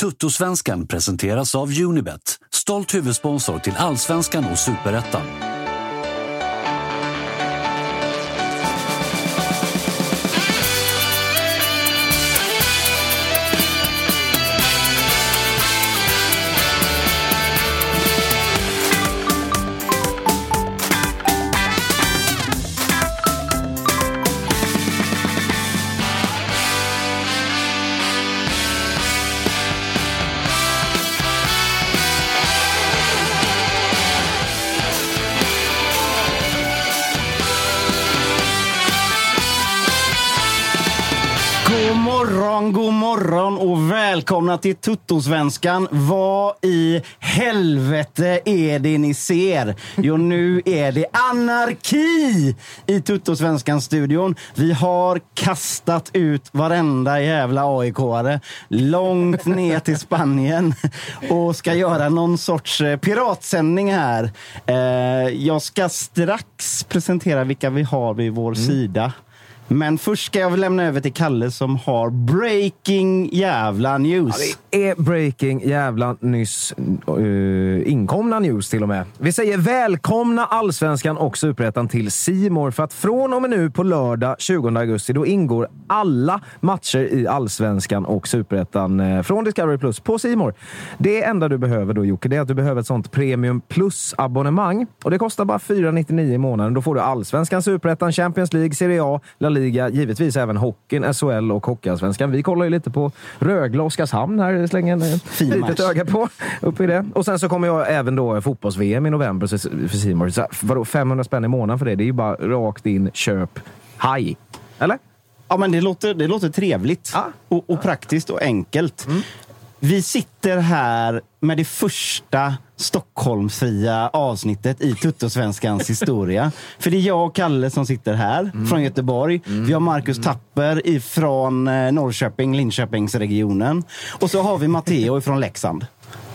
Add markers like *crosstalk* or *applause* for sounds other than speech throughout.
Tuttosvenskan presenteras av Unibet, stolt huvudsponsor till Allsvenskan och Superettan. Välkomna till Tuttosvenskan. Vad i helvete är det ni ser? Jo, nu är det anarki i Tuttosvenskan-studion. Vi har kastat ut varenda jävla AIK-are långt ner till Spanien och ska göra någon sorts eh, piratsändning här. Eh, Jag ska strax presentera vilka vi har vid vår sida. Men först ska jag lämna över till Kalle som har breaking jävla news. Det är breaking jävla nyss uh, inkomna news till och med. Vi säger välkomna Allsvenskan och Superettan till Simor för att från och med nu på lördag 20 augusti då ingår alla matcher i Allsvenskan och Superettan uh, från Discovery Plus på Simor. Det enda du behöver då Jocke, det är att du behöver ett sånt Premium Plus-abonnemang och det kostar bara 499 i månaden. Då får du Allsvenskan, Superettan, Champions League, Serie A, La Liga, givetvis även hockeyn, SHL och Hockeyallsvenskan. Vi kollar ju lite på Rögle och Oskarshamn här, slänger en eh, Fin litet match. öga på. Upp i det. Och sen så kommer jag även då fotbolls-VM i november för Simor. Vadå 500 spänn i månaden för det? Det är ju bara rakt in, köp, haj. Eller? Ja, men det låter, det låter trevligt Ja. och, och praktiskt och enkelt. Vi sitter här med det första Stockholmsfria avsnittet i Tuttosvenskans *laughs* historia. För det är jag och Kalle som sitter här från Göteborg. Vi har Marcus Tapper ifrån eh, Norrköping, Linköpingsregionen. Och så har vi Matteo ifrån Leksand.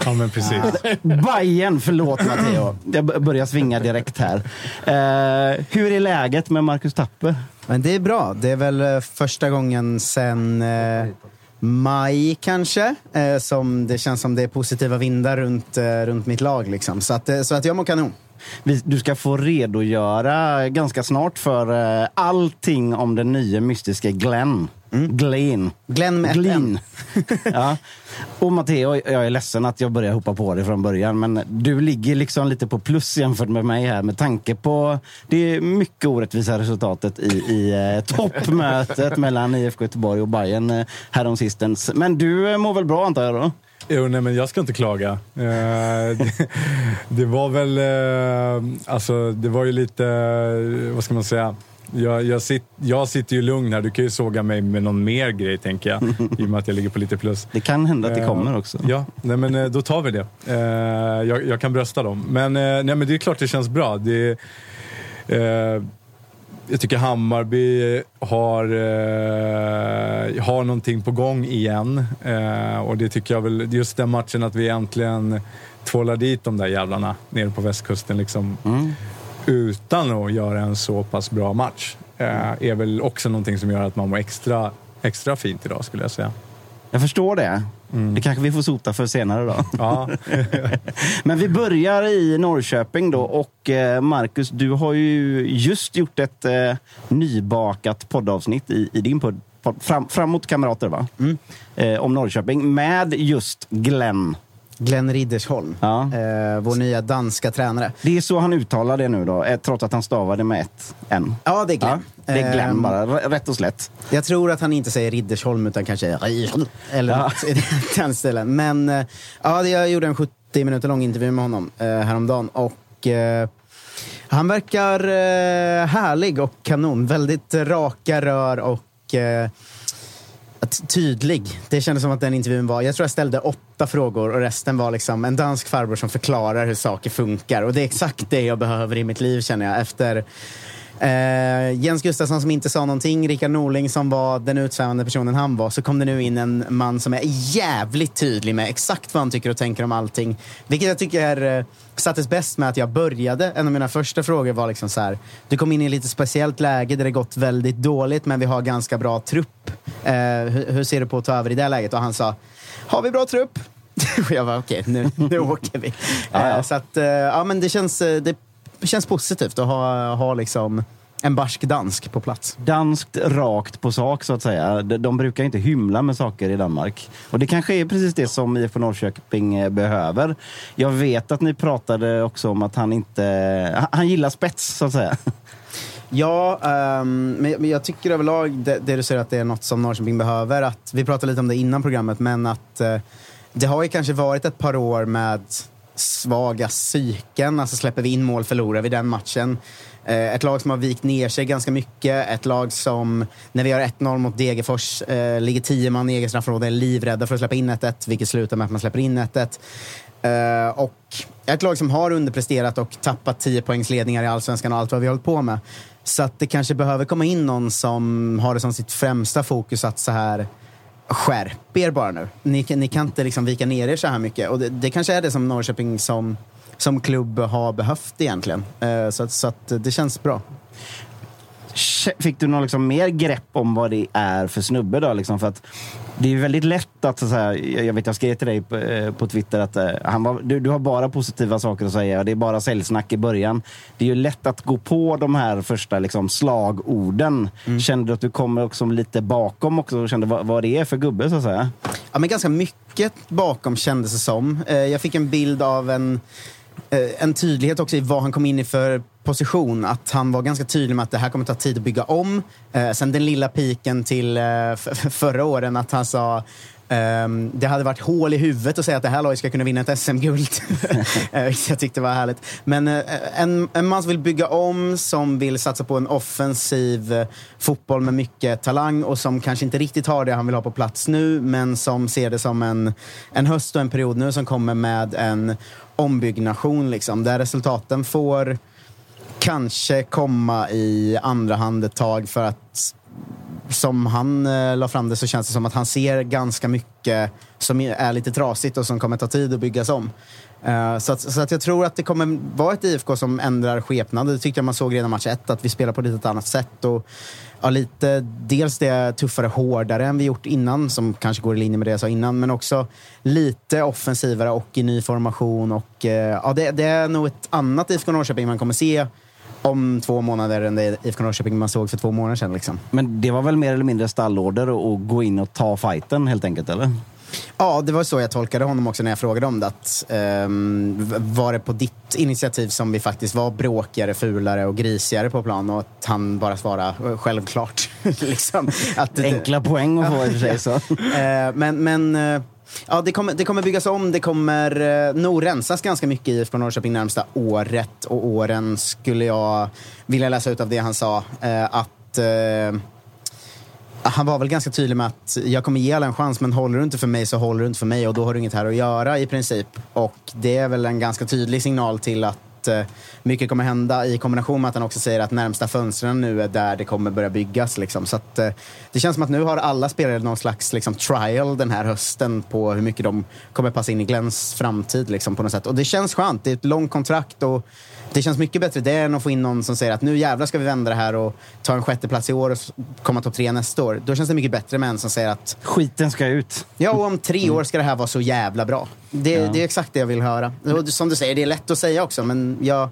Ja, men precis. Bajen, förlåt Matteo. Jag börjar svinga direkt här. Eh, hur är läget med Marcus Tapper? Men det är bra. Det är väl eh, första gången sen eh, maj kanske eh, som det känns som det är positiva vindar runt, eh, runt mitt lag. Liksom. Så, att, eh, så att jag mår kanon. Vi, du ska få redogöra ganska snart för eh, allting om den nya mystiska Glenn. Glenn. Glenn med Glin. *laughs* ja. Och Matteo, jag är ledsen att jag börjar hoppa på det från början, men du ligger liksom lite på plus jämfört med mig här med tanke på det mycket orättvisa resultatet i, i eh, toppmötet mellan IFK Göteborg och Bayern eh, häromsistens. Men du eh, mår väl bra antar jag då? Jo, nej, men jag ska inte klaga. Eh, det, det var väl... Eh, alltså, det var ju lite... eh, vad ska man säga? Jag, jag, sit, jag sitter ju lugn här. Du kan ju såga mig med någon mer grej, tänker jag. *laughs* I och med att jag ligger på lite plus. Det kan hända att det Eh, kommer också. Ja, nej, men eh, då tar vi det. Eh, jag, jag kan brösta dem. Men, nej, men det är klart det känns bra. Det, jag tycker Hammarby har, eh, har någonting på gång igen. Eh, och det tycker jag väl, just den matchen att vi äntligen tvålar dit de där jävlarna nere på västkusten liksom. Utan att göra en så pass bra match. Eh, är väl också någonting som gör att man mår extra, extra fint idag skulle jag säga. Jag förstår det. Det kanske vi får sota för senare då. Ja, *laughs* Men vi börjar i Norrköping då och eh, Marcus, du har ju just gjort ett eh, nybakat poddavsnitt i, i din podd, fram, Framåt kamrater va? Eh, om Norrköping med just Glenn. Glenn Riddersholm, Ja. eh, vår nya danska tränare. Det är så han uttalar det nu då, eh, trots att han stavade med ett N. Ja, det är Glenn. Ja, det är Glenn Ehm, bara, rätt och slätt. Jag tror att han inte säger Riddersholm utan kanske Riddersholm, eller Ja. något i *laughs* den stilen. Men eh, ja, jag gjorde en 70 minuter lång intervju med honom eh, häromdagen. Och, eh, han verkar eh, härlig och kanon. Väldigt raka rör och eh, tydlig. Det kändes som att den intervjun var... Jag tror jag ställde åtta frågor och resten var liksom en dansk farbror som förklarar hur saker funkar. Och det är exakt det jag behöver i mitt liv känner jag. Efter Uh, Jens Gustafsson som inte sa någonting, Rickard Norling som var den utsvävande personen han var, så kom det nu in en man som är jävligt tydlig med exakt vad han tycker och tänker om allting. Vilket jag tycker uh, sattes bäst med att jag började. En av mina första frågor var liksom så här, du kom in i ett lite speciellt läge där det gått väldigt dåligt men vi har ganska bra trupp. Eh, hur, hur ser du på att ta över i det läget? Och han sa, har vi bra trupp? *laughs* Och jag var okej, nu, *laughs* nu åker vi. Eh, så att, eh, ja men det känns, eh, det känns positivt att ha, ha liksom en barsk dansk på plats. Danskt rakt på sak så att säga. De, brukar inte hymla med saker i Danmark. Och det kanske är precis det som IFK Norrköping eh, behöver. Jag vet att ni pratade också om att han inte... Han, han gillar spets så att säga. *laughs* Ja, um, men, men jag tycker överlag det, det du säger att det är något som Norrköping behöver. Att, vi pratade lite om det innan programmet, men att uh, det har ju kanske varit ett par år med svaga psyken. Alltså släpper vi in mål förlorar vi den matchen. Eh, ett lag som har vikt ner sig ganska mycket. Ett lag som, när vi har 1-0 mot Degerfors, eh, ligger tio man i eget straffområde, är livrädda för att släppa in 1-1, vilket slutar med att man släpper in 1-1. Eh, och ett lag som har underpresterat och tappat 10 poängsledningar i Allsvenskan och allt vad vi har hållit på med. Så att det kanske behöver komma in någon som har det som sitt främsta fokus att så här skärp er bara nu. Ni, kan- ni kan inte liksom vika ner er så här mycket. Och det, det kanske är det som Norrköping som, som klubb har behövt egentligen. Eh, så att, så att det känns bra. Fick du någon liksom mer grepp om vad det är för snubbe då? Liksom? För att det är väldigt lätt att, så här, jag vet jag skrev till dig på, eh, på Twitter att eh, han var, du, du har bara positiva saker att säga och det är bara säljsnack i början. Det är ju lätt att gå på de här första liksom, slagorden. Kände du att du kommer också lite bakom också och kände vad, vad det är för gubbe så att säga? Ja, men ganska mycket bakom kändes det som. Eh, jag fick en bild av en, Eh, en tydlighet också i vad han kom in i för position. Att han var ganska tydlig med att det här kommer ta tid att bygga om. Eh, sen den lilla piken till eh, förra åren att han sa ehm, det hade varit hål i huvudet att säga att det här laget ska kunna vinna ett SM-guld. *laughs* Eh, vilket jag tyckte var härligt. Men eh, en, en man som vill bygga om, som vill satsa på en offensiv fotboll med mycket talang och som kanske inte riktigt har det han vill ha på plats nu, men som ser det som en, en höst och en period nu som kommer med en ombyggnation, liksom, där resultaten får kanske komma i andra hand ett tag för att som han eh, la fram det så känns det som att han ser ganska mycket som är lite trasigt och som kommer ta tid att byggas om. Uh, så att, så att jag tror att det kommer vara ett IFK som ändrar skepnad. Det tyckte jag man såg redan match ett, att vi spelar på ett lite annat sätt. Och, ja, lite, dels det tuffare, hårdare än vi gjort innan, som kanske går i linje med det jag sa innan, men också lite offensivare och i ny formation. Och, eh, ja, det, det är nog ett annat IFK Norrköping man kommer se om två månader än det IFK Norrköping man såg för två månader sedan. Liksom. Men det var väl mer eller mindre stallorder att att gå in och ta fighten helt enkelt, eller? Ja, det var så jag tolkade honom också när jag frågade om det. Att, v- var det på ditt initiativ som vi faktiskt var bråkigare, fulare och grisigare på plan? Och att han bara svarade "Eh, självklart. *laughs* liksom. att, Enkla poäng att få i och för sig. Så. *laughs* Eh, men men eh, ja, det, kommer, det kommer byggas om. Det kommer eh, nog rensas ganska mycket i IFK Norrköping närmsta året. Och åren skulle jag vilja läsa ut av det han sa. Eh, att eh, han var väl ganska tydlig med att jag kommer ge alla en chans, men håller du inte för mig så håller du inte för mig och då har du inget här att göra i princip. Och det är väl en ganska tydlig signal till att eh, mycket kommer hända i kombination med att han också säger att närmsta fönstren nu är där det kommer börja byggas. Liksom. Så att, eh, det känns som att nu har alla spelare någon slags liksom, trial den här hösten på hur mycket de kommer passa in i Glens framtid liksom, på något sätt. Och det känns skönt. Det är ett långt kontrakt och det känns mycket bättre det än att få in någon som säger att nu jävlar ska vi vända det här och ta en sjätteplats i år och komma topp tre nästa år. Då känns det mycket bättre med en som säger att Skiten ska ut. Ja, och om tre år ska det här vara så jävla bra. Det, det är exakt det jag vill höra. Och som du säger, det är lätt att säga också, men jag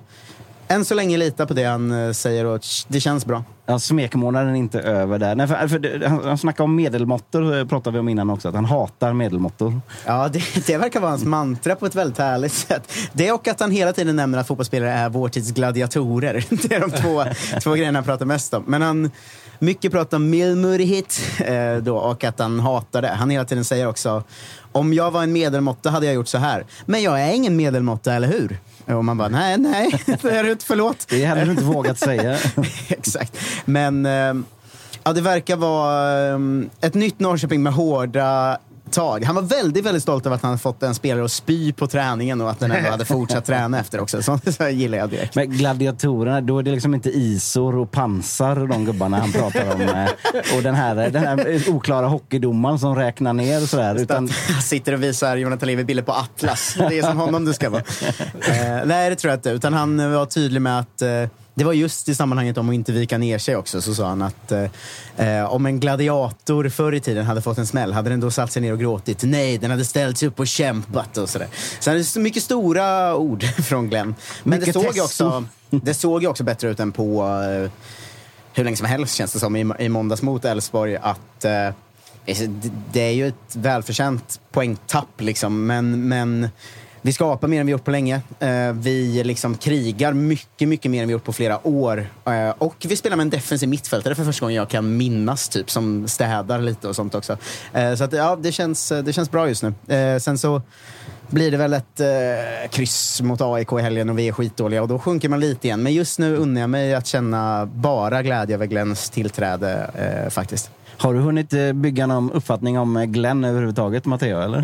än så länge litar på det han eh, säger och det känns bra. Ja, smekmånaden är inte över där. Nej, för, för, det- han, han snackade om medelmåttor, eh, pratade vi om innan också. Att han hatar medelmåttor. Ja, det, det verkar vara hans mantra på ett väldigt härligt sätt. Det och att han hela tiden nämner att fotbollsspelare är vår tids gladiatorer. *laughs* Det är de två, två grejerna han pratar mest om. Men han mycket pratar om mildmurighet eh, då och att han hatar det. Han hela tiden säger också om jag var en medelmåtta hade jag gjort så här. Men jag är ingen medelmåtta, eller hur? Och man bara, nej, nej, *laughs* det är du inte, förlåt. Det hade du inte vågat säga. *laughs* Exakt. Men eh, ja, det verkar vara eh, ett nytt Norrköping med hårda tag. Han var väldigt, väldigt stolt över att han fått en spelare att spy på träningen och att den ändå hade fortsatt träna efter också. Sånt *laughs* så gillar jag direkt. Men gladiatorerna, då är det liksom inte isor och pansar och de gubbarna han pratar om. eh, Och den här, den här oklara hockeydomaren som räknar ner och sådär. Utan, Han sitter och visar Jonathan Levi bilder på Atlas. Det är som honom du ska vara. *laughs* Eh, nej, det tror jag inte. Utan han var tydlig med att eh, det var just i sammanhanget om att inte vika ner sig också. Så sa han att eh, eh, om en gladiator förr i tiden hade fått en smäll, hade den då satt sig ner och gråtit? Nej, den hade ställt sig upp och kämpat och sådär. Så det är så mycket stora ord *laughs* från Glenn. Men det såg, ju också, det såg ju också bättre ut än på eh, hur länge som helst känns det som i, i måndags mot Elfsborg att eh, det- det är ju ett välförtjänt poängtapp liksom, men, men vi skapar mer än vi gjort på länge. Eh, vi liksom krigar mycket, mycket mer än vi gjort på flera år. Eh, och vi spelar med en defensiv mittfältare för första gången jag kan minnas, typ, som städar lite och sånt också. Eh, så att, ja, det känns, det känns bra just nu. Sen så blir det väl ett eh, kryss mot AIK i helgen och vi är skitdåliga och då sjunker man lite igen. Men just nu unnar jag mig att känna bara glädje över Glens tillträde eh, faktiskt har du hunnit eh, bygga någon uppfattning om eh, Glenn överhuvudtaget, Matteo? Eller?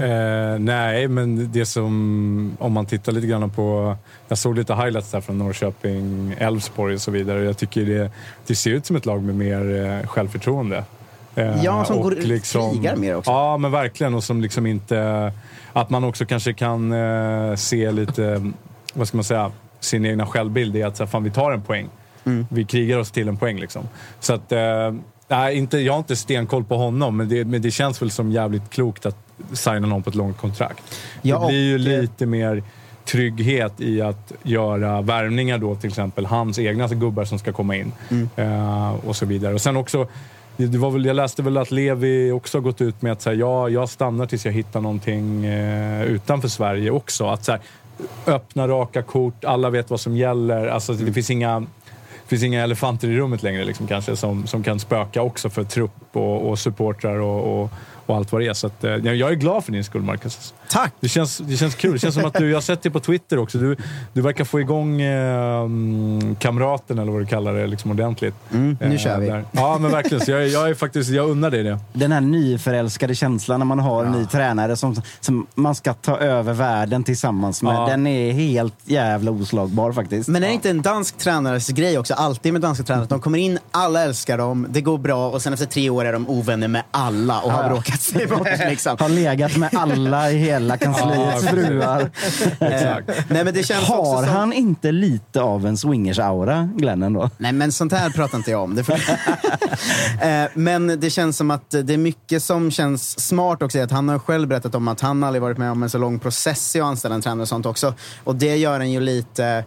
Eh, nej, men det som, om man tittar lite grann på, jag såg lite highlights där från Norrköping, Elfsborg och så vidare. Jag tycker det, det ser ut som ett lag med mer eh, självförtroende. Ja, som och går- krigar mer också. Ja, men verkligen. Och som liksom inte, att man också kanske kan eh, se lite, vad ska man säga, sin egna självbild i att så här, fan, vi tar en poäng. Mm. Vi krigar oss till en poäng liksom. Så att, eh, nej, inte, jag har inte stenkoll på honom, men det, men det känns väl som jävligt klokt att signa någon på ett långt kontrakt. Ja, det blir ju eh, lite mer trygghet i att göra värvningar då, till exempel hans egna gubbar som ska komma in. Mm. Eh, och så vidare. Och sen också, det var väl, jag läste väl att Levi också har gått ut med att så här, ja, jag stannar tills jag hittar någonting eh, utanför Sverige också. Att så här, öppna raka kort, alla vet vad som gäller. Alltså, det finns inga finns inga elefanter i rummet längre liksom, kanske, som, som kan spöka också för trupp och, och supportrar och, och, och allt vad det är. Så att, eh, jag är glad för din skull, Marcus. Tack! Det känns, det känns kul. Det känns som att du, jag har sett dig på Twitter också. Du, du verkar få igång eh, kamraten, eller vad du kallar det, liksom ordentligt. Mm, nu Eh, kör vi. där. Ja, men verkligen. Så jag, jag, är faktiskt, jag unnar dig det. Den här nyförälskade känslan när man har en ny tränare som, som man ska ta över världen tillsammans med. Ja. Den är helt jävla oslagbar faktiskt. Men är det inte en dansk tränares grej också? Alltid med danska tränare. De kommer in, alla älskar dem, det går bra och sen efter tre år är de ovänner med alla och har Ja, bråkat sig bort. Liksom. Har legat med alla i hela *laughs* kansliets Ja, fruar. Exakt. Nej, men det känns också Har som... han inte lite av en swingers-aura, Glenn ändå? Nej, men sånt här pratar inte jag om. Det får... *laughs* Eh, men det känns som att det är mycket som känns smart också. Att han har själv berättat om att han aldrig varit med om en så lång process i att anställa en tränare och sånt också. Och det gör en ju lite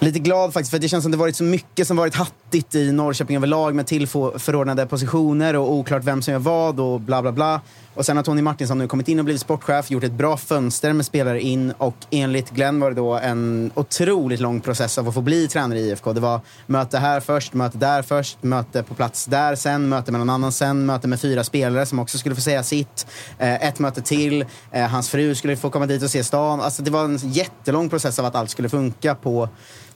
lite glad faktiskt, för det känns som det varit så mycket som varit hattigt i Norrköping överlag med tillförordnade positioner och oklart vem som gör vad och bla bla bla. Och sen har Tony Martinsson nu kommit in och blivit sportchef, gjort ett bra fönster med spelare in och enligt Glenn var det då en otroligt lång process av att få bli tränare i IFK. Det var möte här först, möte där först, möte på plats där sen, möte med någon annan sen, möte med fyra spelare som också skulle få säga sitt. Eh, ett möte till, eh, hans fru skulle få komma dit och se stan. Alltså det var en jättelång process av att allt skulle funka på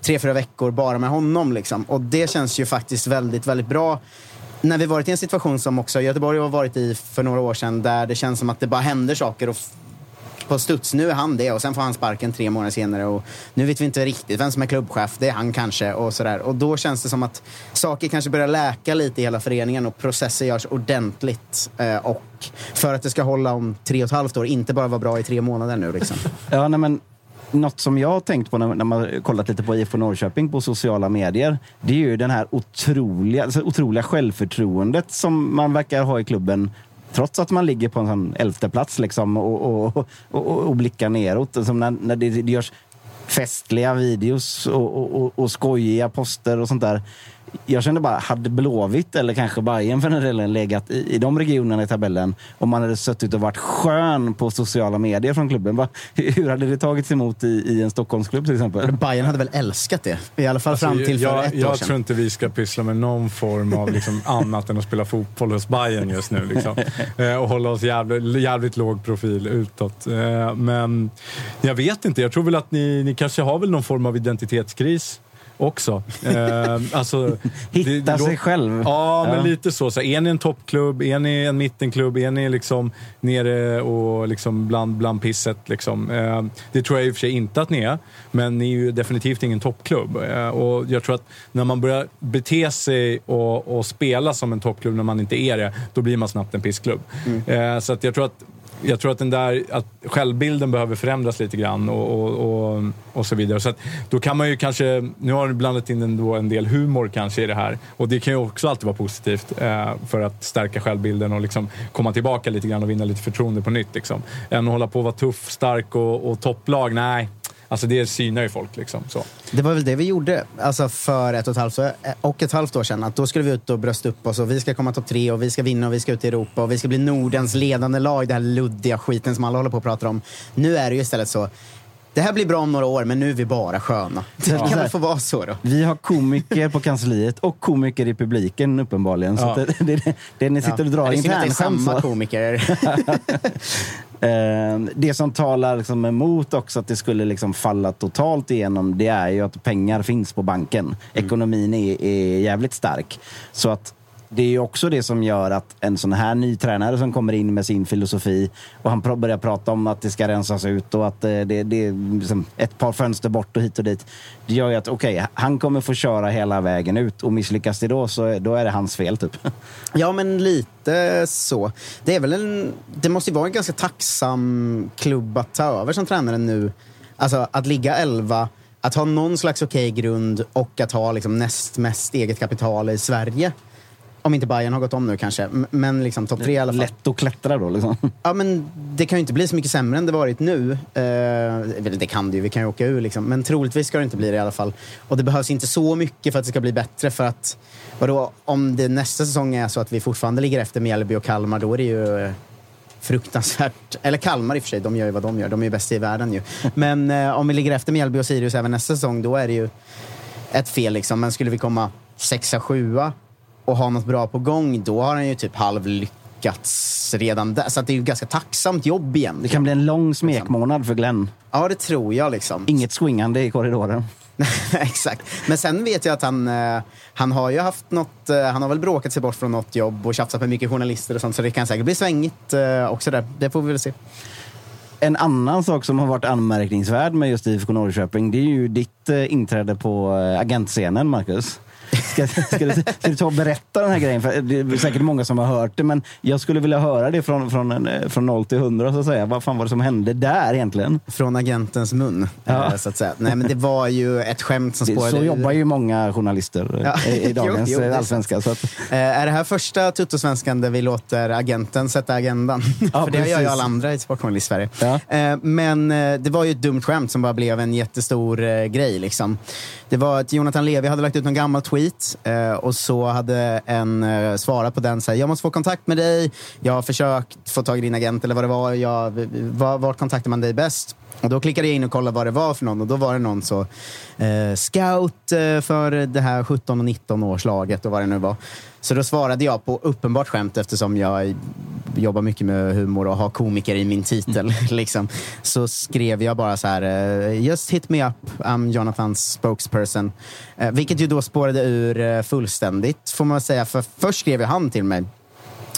tre, fyra veckor bara med honom. Liksom. Och det känns ju faktiskt väldigt, väldigt bra. När vi varit i en situation som också Göteborg har varit i för några år sedan där det känns som att det bara händer saker och på studs. Nu är han det och sen får han sparken tre månader senare och nu vet vi inte riktigt vem som är klubbchef. Det är han kanske och sådär. Och då känns det som att saker kanske börjar läka lite i hela föreningen och processer görs ordentligt. Eh, och för att det ska hålla om tre och ett halvt år, inte bara vara bra i tre månader nu liksom. *laughs* Ja, nej, men något som jag har tänkt på när, när man kollat lite på IFK Norrköping på sociala medier, det är ju den här otroliga, alltså otroliga självförtroendet som man verkar ha i klubben Trots att man ligger på en sån elfte plats liksom och, och, och, och, och blickar neråt. Som när, när det, det görs festliga videos och, och, och, och skojiga poster och sånt där. Jag kände bara, hade Blåvitt eller kanske Bayern för den delen legat i, i de regionerna i tabellen om man hade suttit och varit skön på sociala medier från klubben. Va? *laughs* Hur hade det tagits emot i, i en Stockholmsklubb till exempel? Bayern hade väl älskat det? I alla fall fram till för jag, ett jag år sedan. tror inte vi ska pyssla med någon form av liksom *laughs* annat än att spela fotboll hos Bayern just nu. Liksom. Eh, och hålla oss jävligt, jävligt låg profil utåt. Eh, men jag vet inte, jag tror väl att ni, ni kanske har väl någon form av identitetskris också. *laughs* Eh, alltså, Hitta sig själv. Ja, men Ja. lite så. så. Är ni en toppklubb? Är ni en mittenklubb? Är ni liksom nere och liksom bland, bland pisset? Liksom? Eh, det tror jag i och för sig inte att ni är, men ni är ju definitivt ingen toppklubb. Eh, och jag tror att när man börjar bete sig och, och spela som en toppklubb när man inte är det, då blir man snabbt en pissklubb. Eh, så att jag tror att jag tror att den där att självbilden behöver förändras lite grann och, och, och, och så vidare. Så att då kan man ju kanske, nu har du blandat in en, en del humor kanske i det här och det kan ju också alltid vara positivt eh, för att stärka självbilden och liksom komma tillbaka lite grann och vinna lite förtroende på nytt. Liksom. Än att hålla på och vara tuff, stark och, och topplag, nej. Alltså det synar ju folk liksom. Så. Det var väl det vi gjorde alltså för ett och ett halvt, år- och ett halvt år sedan. Att då skulle vi ut och brösta upp oss och vi ska komma topp tre och vi ska vinna och vi ska ut i Europa och vi ska bli Nordens ledande lag. Det här luddiga skiten som alla håller på och pratar om. Nu är det ju istället så. Det här blir bra om några år, men nu är vi bara sköna. Det kan väl få vara så då. Vi har komiker på kansliet och komiker i publiken uppenbarligen. Så Ja. att det, det, det ni sitter och drar det att det är internskämt. samma så. komiker. *laughs* *laughs* Eh, det som talar liksom emot också att det skulle liksom falla totalt igenom, det är ju att pengar finns på banken. Ekonomin är, är jävligt stark. Så att det är ju också det som gör att en sån här ny tränare som kommer in med sin filosofi och han börjar prata om att det ska rensas ut och att eh, det, det är liksom ett par fönster bort och hit och dit. Det gör ju att okej, han kommer få köra hela vägen ut och misslyckas det då så då är det hans fel typ. *laughs* Ja, men lite så. Det, är väl en, det måste ju vara en ganska tacksam klubb att ta över som tränare nu. Alltså att ligga 11, att ha någon slags okej grund och att ha liksom näst mest eget kapital i Sverige. Om inte Bayern har gått om nu kanske, men liksom topp tre i alla fall. Lätt att klättra då liksom. Ja, men det kan ju inte bli så mycket sämre än det varit nu. Eh, det kan det ju, vi kan ju åka ur liksom. Men troligtvis ska det inte bli det i alla fall. Och det behövs inte så mycket för att det ska bli bättre. För att, vadå, om det nästa säsong är så att vi fortfarande ligger efter Mjällby och Kalmar, då är det ju eh, fruktansvärt. Eller Kalmar i och för sig, de gör ju vad de gör. De är ju bäst i världen ju. Men eh, om vi ligger efter Mjällby och Sirius även nästa säsong, då är det ju ett fel liksom. Men skulle vi komma sexa, sjua och ha något bra på gång, då har han ju typ halv lyckats redan där. Så det är ju ganska tacksamt jobb igen. Det kan bli en lång smekmånad för Glenn. Ja, det tror jag liksom. Inget swingande i korridoren. *laughs* Exakt. Men sen vet jag att han, eh, han har ju haft något, eh, han har väl bråkat sig bort från något jobb och tjafsat med mycket journalister och sånt. Så det kan säkert bli svängigt eh, också där. Det får vi väl se. En annan sak som har varit anmärkningsvärd med just IFK Norrköping, det är ju ditt inträde på agentscenen, Marcus. Ska, ska, du, ska du ta och berätta den här grejen? För det är säkert många som har hört det, men jag skulle vilja höra det från, från, en, från 0 till 100. Så att säga. Vad fan var det som hände där egentligen? Från agentens mun, Ja. eh, så att säga. Nej, men det var ju ett skämt som spårade så jobbar ju många journalister eh, Ja. i, i *laughs* dagens Jo, jo, eh, allsvenska. Så att, är det här första Tuttosvenskan där vi låter agenten sätta agendan? Ja, *laughs* För det gör ju alla andra i Sportjournalist Sverige. Ja. Men det var ju ett dumt skämt som bara blev en jättestor grej. Liksom. Det var att Jonathan Levi hade lagt ut någon gammal tweet eh, och så hade en eh, svarat på den så här, jag måste få kontakt med dig, jag har försökt få tag i din agent eller vad det var, jag, var, vart kontaktar man dig bäst? Och då klickade jag in och kollade vad det var för någon och då var det någon så eh, scout eh, för det här 17 och 19 årslaget och vad det nu var. Så då svarade jag på uppenbart skämt eftersom jag jobbar mycket med humor och har komiker i min titel. *laughs* liksom. Så skrev jag bara så här, eh, just hit me up, I'm Jonathans spokesperson. Eh, vilket ju då spårade ur eh, fullständigt får man säga. För först skrev han till mig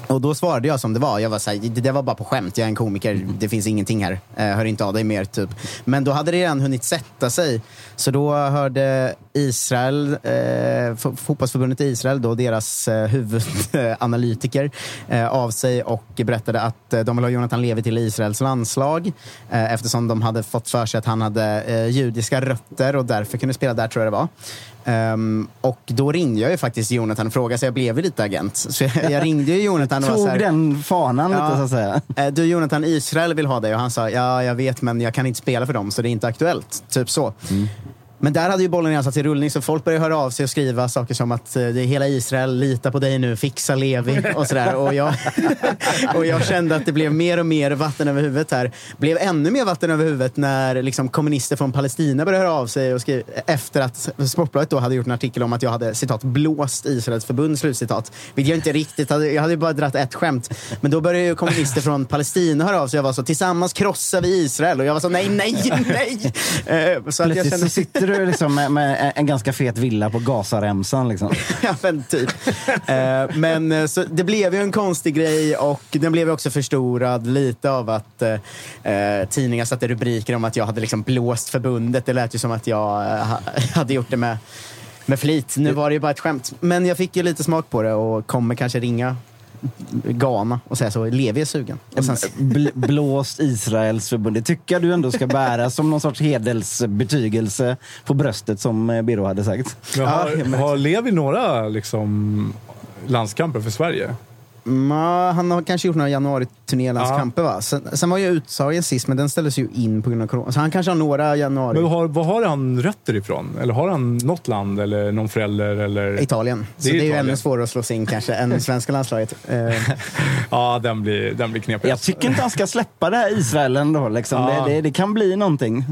Och då svarade jag som det var. Jag var såhär, det där var bara på skämt. Jag är en komiker. Det finns ingenting här. Eh, hör inte av dig mer, typ. Men då hade det redan hunnit sätta sig. Så då hörde Israel, eh, fotbollsförbundet i Israel, då, deras eh, huvudanalytiker, eh, av sig och berättade att eh, de vill ha Jonathan Levi till Israels landslag eh, eftersom de hade fått för sig att han hade judiska rötter och därför kunde spela där, tror jag det var. Um, och då ringde jag ju faktiskt Jonathan och frågade, så jag blev ju lite agent. Så jag, jag ringde ju Jonathan och *laughs* Tog var så här, den fanan Ja. lite så att säga. Eh, Du Jonathan, Israel vill ha dig och han sa ja, jag vet men jag kan inte spela för dem så det är inte aktuellt. Typ så. Men där hade ju bollen redan satt i rullning så folk började höra av sig och skriva saker som att eh, det är hela Israel, lita på dig nu, fixa Levi och sådär. Och jag, *laughs* och jag kände att det blev mer och mer vatten över huvudet här. Blev ännu mer vatten över huvudet när liksom, kommunister från Palestina började höra av sig och skriva, efter att Sportbladet då hade gjort en artikel om att jag hade citat blåst Israels förbund, slutcitat. Vilket jag inte riktigt hade, jag hade ju bara dratt ett skämt. Men då började ju kommunister från Palestina höra av sig och jag var så tillsammans krossar vi Israel och jag var så nej, nej, nej. *laughs* Eh, Så att jag kände, sitter du liksom med, med en ganska fet villa på Gazaremsan. Liksom. *laughs* ja, men typ. Eh, men eh, så det blev ju en konstig grej och den blev ju också förstorad lite av att eh, eh, tidningar satte rubriker om att jag hade liksom blåst förbundet. Det lät ju som att jag eh, ha- hade gjort det med, med flit. Nu var det ju bara ett skämt. Men jag fick ju lite smak på det och kommer kanske ringa Ghana och säga så, Levi är sugen. Och sen, Bl- blåst Israels förbund. Det tycker jag du ändå ska bära som någon sorts hedelsbetygelse på bröstet som eh, Birro hade sagt. Men har, Ja, men- har Levi några liksom, landskamper för Sverige? Ma, han har kanske gjort några januari-turnélandskamper va? Sen, sen var ju uttagen sist, men den ställdes ju in på grund av corona. Så han kanske har några januari. Men har, var har han rötter ifrån? Eller har han något land eller någon förälder? Eller? Italien. Så Det är det är, ju ännu svårare att slå sig in kanske än svenska landslaget. *laughs* Eh, Ja, den blir, den blir knepig. Jag tycker inte han ska släppa det här Israel ändå. Liksom. Ja. Det, det, det kan bli någonting.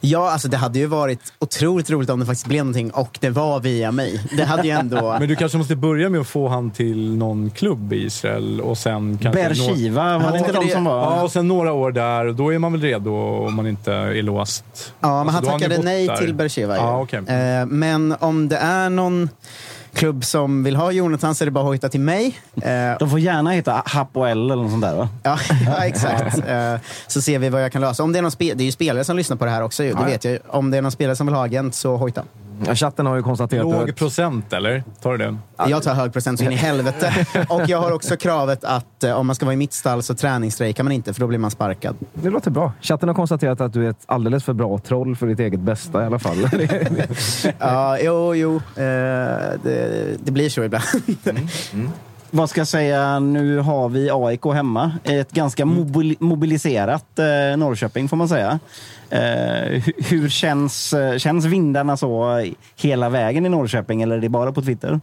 Ja, alltså det hade ju varit otroligt roligt om det faktiskt blev någonting och det var via mig. Det hade ju ändå... *laughs* Men du kanske måste börja med att få han till någon klubb i Israel och sen kanske... Beersheva, var det inte de som var... Ja, och sen några år där. och Då är man väl redo om man inte är låst. Ja, men Alltså, han tackade bott nej där. till Bercheva. ju. Ja, okej. eh, men om det är någon klubb som vill ha Jonathan så är det bara att hojta till mig. Eh, De får gärna heta Hapoel eller något sånt där va? Ja, *laughs* ja exakt. Eh, så ser vi vad jag kan lösa. Om det, är någon spe- det är ju spelare som lyssnar på det här också, ju. det vet jag. Om det är någon spelare som vill ha agent, så hojta. Ja, chatten har ju konstaterat Låg att procent, eller? Tar du det? Jag tar hög procent så in i helvete. *laughs* Och jag har också kravet att eh, om man ska vara i mitt stall så träningsstrejkar man inte, för då blir man sparkad. det låter bra. Chatten har konstaterat att du är ett alldeles för bra troll för ditt eget bästa i alla fall. *laughs* Ja, jo, jo. Eh, det, det blir så ibland. Vad ska jag säga, nu har vi AIK hemma. Ett ganska mobili- mobiliserat eh, Norrköping får man säga. Eh, hu- hur känns, eh, känns vindarna så hela vägen i Norrköping eller är det bara på Twitter?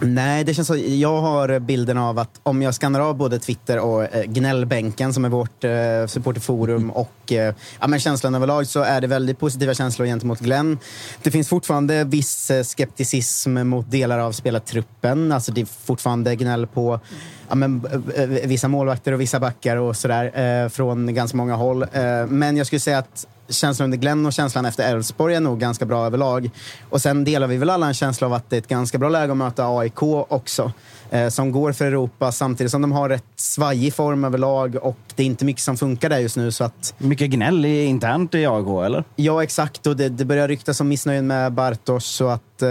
Nej, det känns så. Jag har bilden av att om jag skannar av både Twitter och eh, Gnällbänken som är vårt eh, supporterforum och eh, ja, men känslan överlag så är det väldigt positiva känslor gentemot Glenn. Det finns fortfarande viss eh, skepticism mot delar av spelartruppen. Alltså det är fortfarande gnäll på ja, men, eh, eh, vissa målvakter och vissa backar och sådär eh, från ganska många håll. Men jag skulle säga att känslan under Glenn och känslan efter Elfsborg är nog ganska bra överlag. Och sen delar vi väl alla en känsla av att det är ett ganska bra läge att möta AIK också. Eh, som går för Europa samtidigt som de har rätt svajig form överlag och det är inte mycket som funkar där just nu. Så att, Mycket gnäll i- internt i AIK eller? ja, exakt. Och det, det börjar ryktas om missnöje med Bartos och att eh,